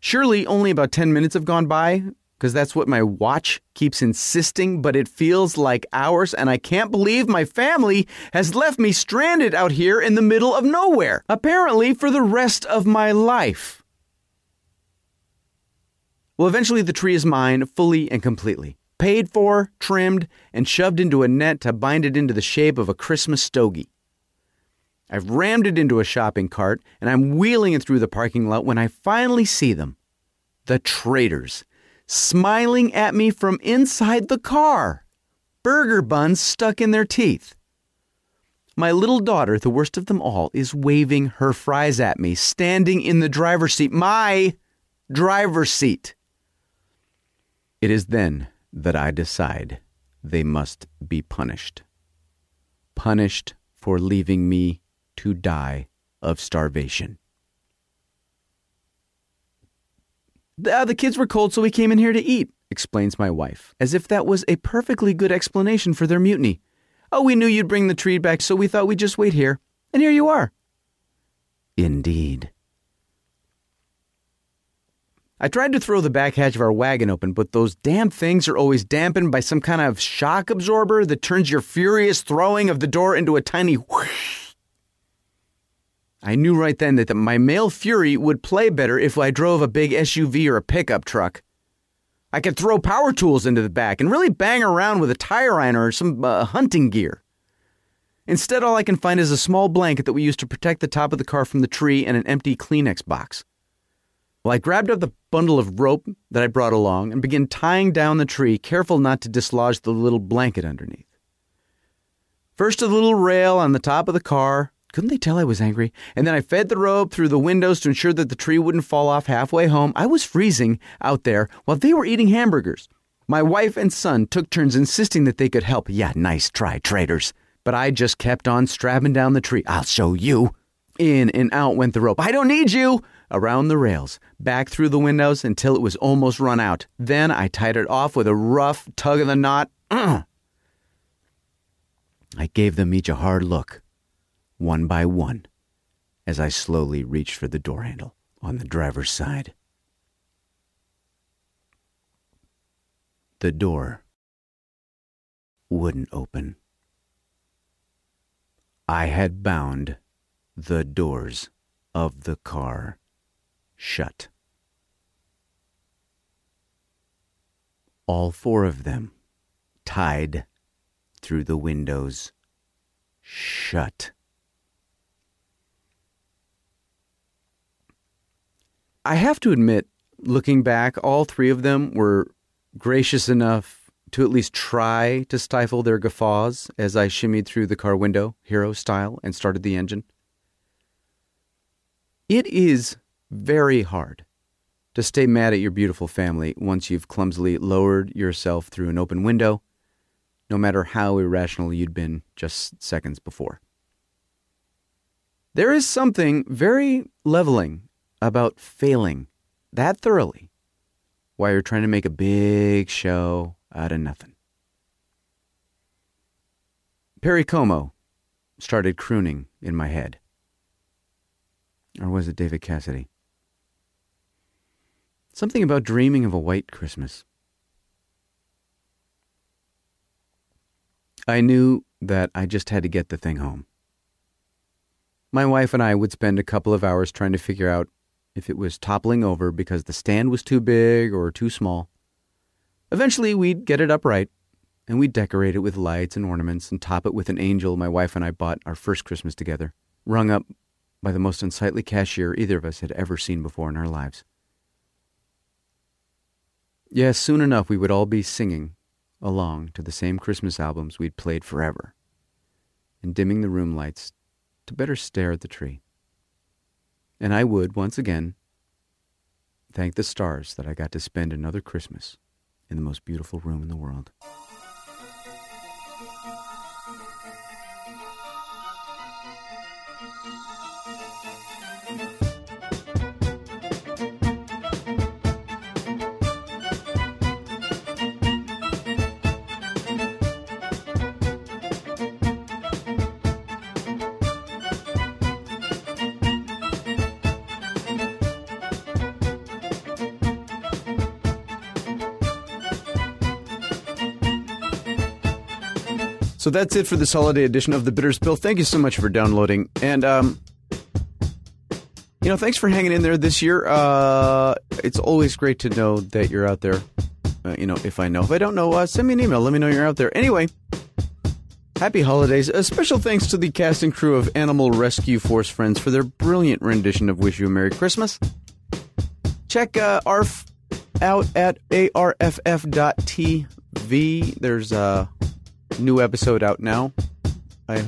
Surely only about 10 minutes have gone by because that's what my watch keeps insisting, but it feels like hours, and I can't believe my family has left me stranded out here in the middle of nowhere, apparently for the rest of my life. Well, eventually the tree is mine fully and completely. Paid for, trimmed, and shoved into a net to bind it into the shape of a Christmas stogie. I've rammed it into a shopping cart, and I'm wheeling it through the parking lot when I finally see them. The traitors smiling at me from inside the car, burger buns stuck in their teeth. My little daughter, the worst of them all, is waving her fries at me, standing in the driver's seat, my driver's seat. It is then that I decide they must be punished. Punished for leaving me to die of starvation. The, uh, the kids were cold, so we came in here to eat, explains my wife, as if that was a perfectly good explanation for their mutiny. Oh, we knew you'd bring the tree back, so we thought we'd just wait here. And here you are. Indeed. I tried to throw the back hatch of our wagon open, but those damn things are always dampened by some kind of shock absorber that turns your furious throwing of the door into a tiny whoosh. I knew right then that my male fury would play better if I drove a big SUV or a pickup truck. I could throw power tools into the back and really bang around with a tire iron or some uh, hunting gear. Instead, all I can find is a small blanket that we used to protect the top of the car from the tree and an empty Kleenex box. Well, I grabbed up the bundle of rope that I brought along and began tying down the tree, careful not to dislodge the little blanket underneath. First the little rail on the top of the car. Couldn't they tell I was angry? And then I fed the rope through the windows to ensure that the tree wouldn't fall off halfway home. I was freezing out there while they were eating hamburgers. My wife and son took turns insisting that they could help. Yeah, nice try, traitors. But I just kept on strapping down the tree. I'll show you. In and out went the rope. I don't need you! Around the rails, back through the windows until it was almost run out. Then I tied it off with a rough tug of the knot. I gave them each a hard look, one by one, as I slowly reached for the door handle on the driver's side. The door wouldn't open. I had bound the doors of the car shut. All four of them tied through the windows shut. I have to admit, looking back, all three of them were gracious enough to at least try to stifle their guffaws as I shimmied through the car window, hero style, and started the engine. It is very hard to stay mad at your beautiful family once you've clumsily lowered yourself through an open window, no matter how irrational you'd been just seconds before. There is something very leveling about failing that thoroughly while you're trying to make a big show out of nothing. Perry Como started crooning in my head. Or was it David Cassidy? Something about dreaming of a white Christmas. I knew that I just had to get the thing home. My wife and I would spend a couple of hours trying to figure out if it was toppling over because the stand was too big or too small. Eventually, we'd get it upright and we'd decorate it with lights and ornaments and top it with an angel my wife and I bought our first Christmas together, rung up by the most unsightly cashier either of us had ever seen before in our lives. Yes, soon enough we would all be singing along to the same Christmas albums we'd played forever, and dimming the room lights to better stare at the tree. And I would, once again, thank the stars that I got to spend another Christmas in the most beautiful room in the world. So that's it for this holiday edition of the Bitterest Pill. Thank you so much for downloading. And, um, you know, thanks for hanging in there this year. Uh, it's always great to know that you're out there. Uh, you know, if I know. If I don't know, uh, send me an email. Let me know you're out there. Anyway, happy holidays. A special thanks to the cast and crew of Animal Rescue Force Friends for their brilliant rendition of Wish You a Merry Christmas. Check uh, ARF out at arff.tv. There's a new episode out now. I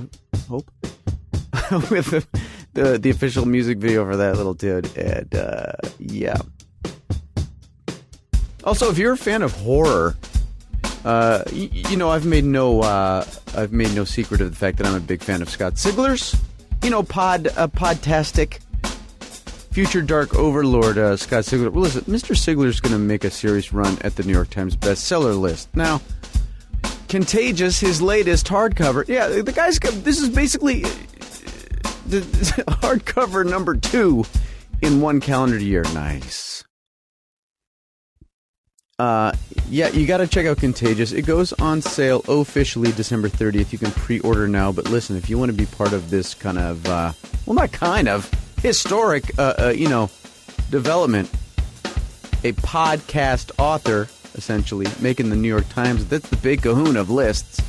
hope with the, the the official music video for that little dude, and uh, yeah. Also, if you're a fan of horror, uh, y- you know I've made no uh, I've made no secret of the fact that I'm a big fan of Scott Sigler's. You know, pod uh, podtastic, future dark overlord uh, Scott Sigler. Well, listen, Mr. Sigler's going to make a serious run at the New York Times bestseller list now. Contagious, his latest hardcover. Yeah, the guy's. This is basically the hardcover number two in one calendar year. Nice. Uh, yeah, you got to check out Contagious. It goes on sale officially December 30th. You can pre-order now. But listen, if you want to be part of this kind of, uh, well, not kind of historic, uh, uh, you know, development, a podcast author essentially making the New York Times. That's the big kahuna of lists.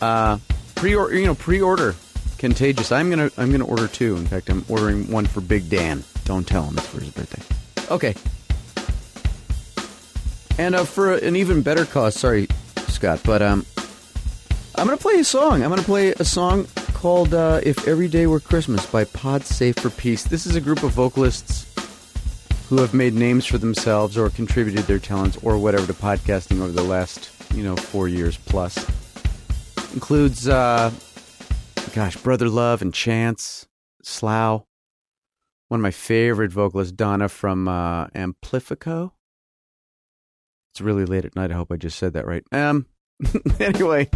Uh, pre order you know pre order contagious. I'm gonna I'm gonna order two. In fact, I'm ordering one for Big Dan. Don't tell him it's for his birthday. Okay. And uh, for an even better cause, sorry, Scott, but um, I'm gonna play a song. I'm gonna play a song called uh, "If Every Day Were Christmas" by Pod Safe for Peace. This is a group of vocalists who have made names for themselves or contributed their talents or whatever to podcasting over the last, you know, four years plus. Includes, uh, gosh, Brother Love and Chance, Slough. One of my favorite vocalists, Donna from uh, Amplifico. It's really late at night. I hope I just said that right. Um, anyway,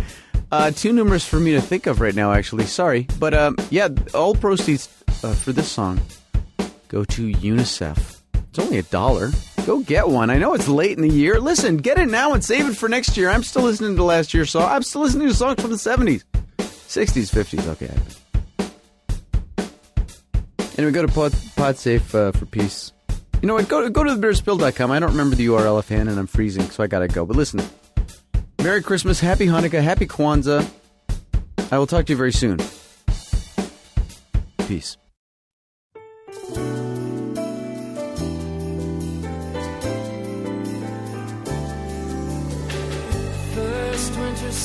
uh, too numerous for me to think of right now, actually. Sorry. But um, yeah, all proceeds uh, for this song go to UNICEF. It's only a dollar. Go get one. I know it's late in the year. Listen, get it now and save it for next year. I'm still listening to last year's song. I'm still listening to songs from the 70s, 60s, 50s. Okay. Anyway, go to Pod, PodSafe uh, for peace. You know what? Go, go to thebitterestpill.com. I don't remember the URL offhand and I'm freezing, so I gotta go. But listen, Merry Christmas, Happy Hanukkah, Happy Kwanzaa. I will talk to you very soon. Peace.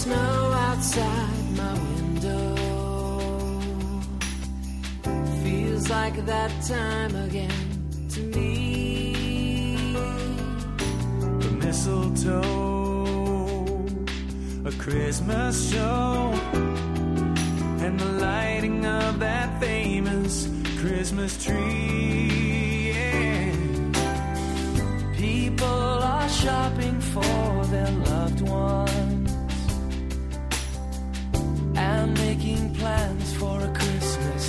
Snow outside my window feels like that time again to me. the mistletoe, a Christmas show, and the lighting of that famous Christmas tree. People are shopping for their loved ones and making plans for a Christmas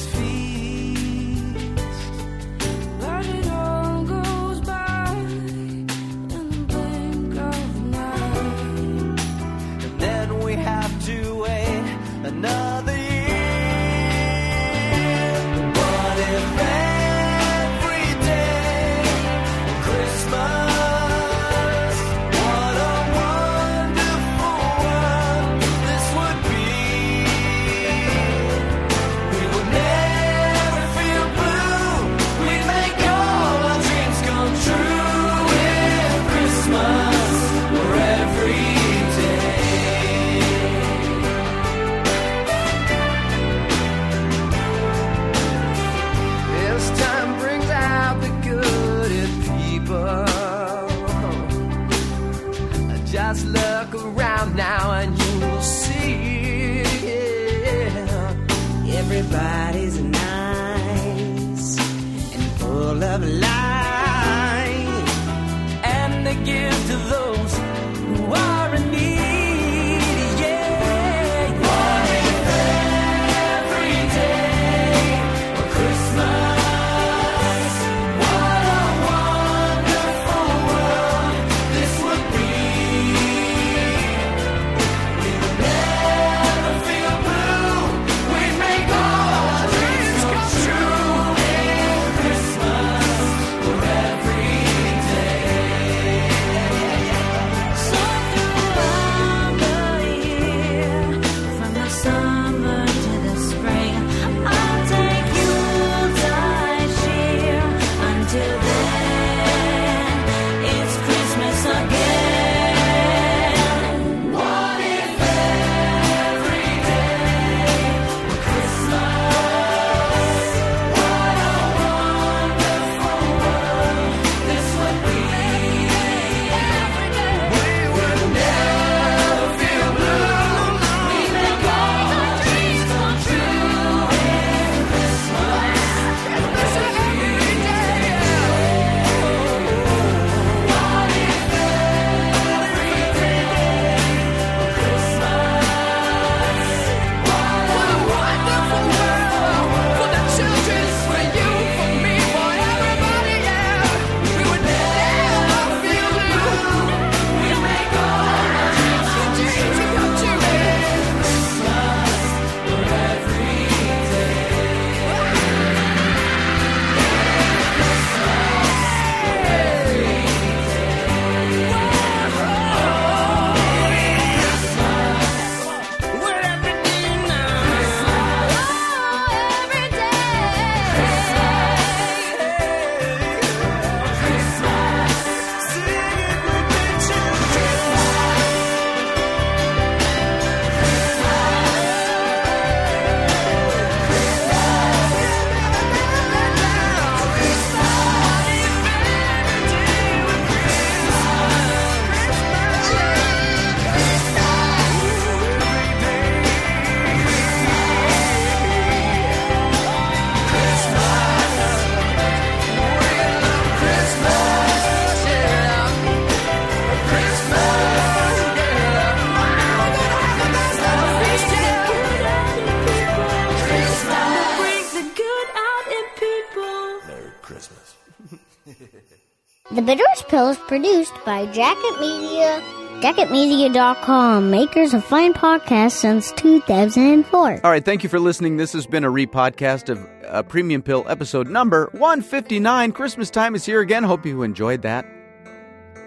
Is produced by Jacket Media, jacketmedia.com, makers of fine podcasts since 2004. All right, thank you for listening. This has been a re-podcast of uh, Premium Pill episode number 159. Christmas time is here again. Hope you enjoyed that.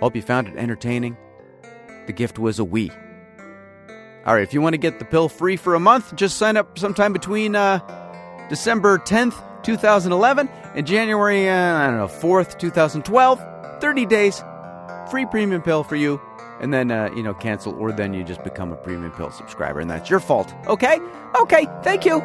Hope you found it entertaining. The gift was a Wii. All right, if you want to get the pill free for a month, just sign up sometime between uh, December 10th, 2011 and January, uh, I don't know, 4th, 2012. 30 days, free premium pill for you. And then, uh, you know, cancel, or then you just become a premium pill subscriber, and that's your fault. Okay? Okay, thank you.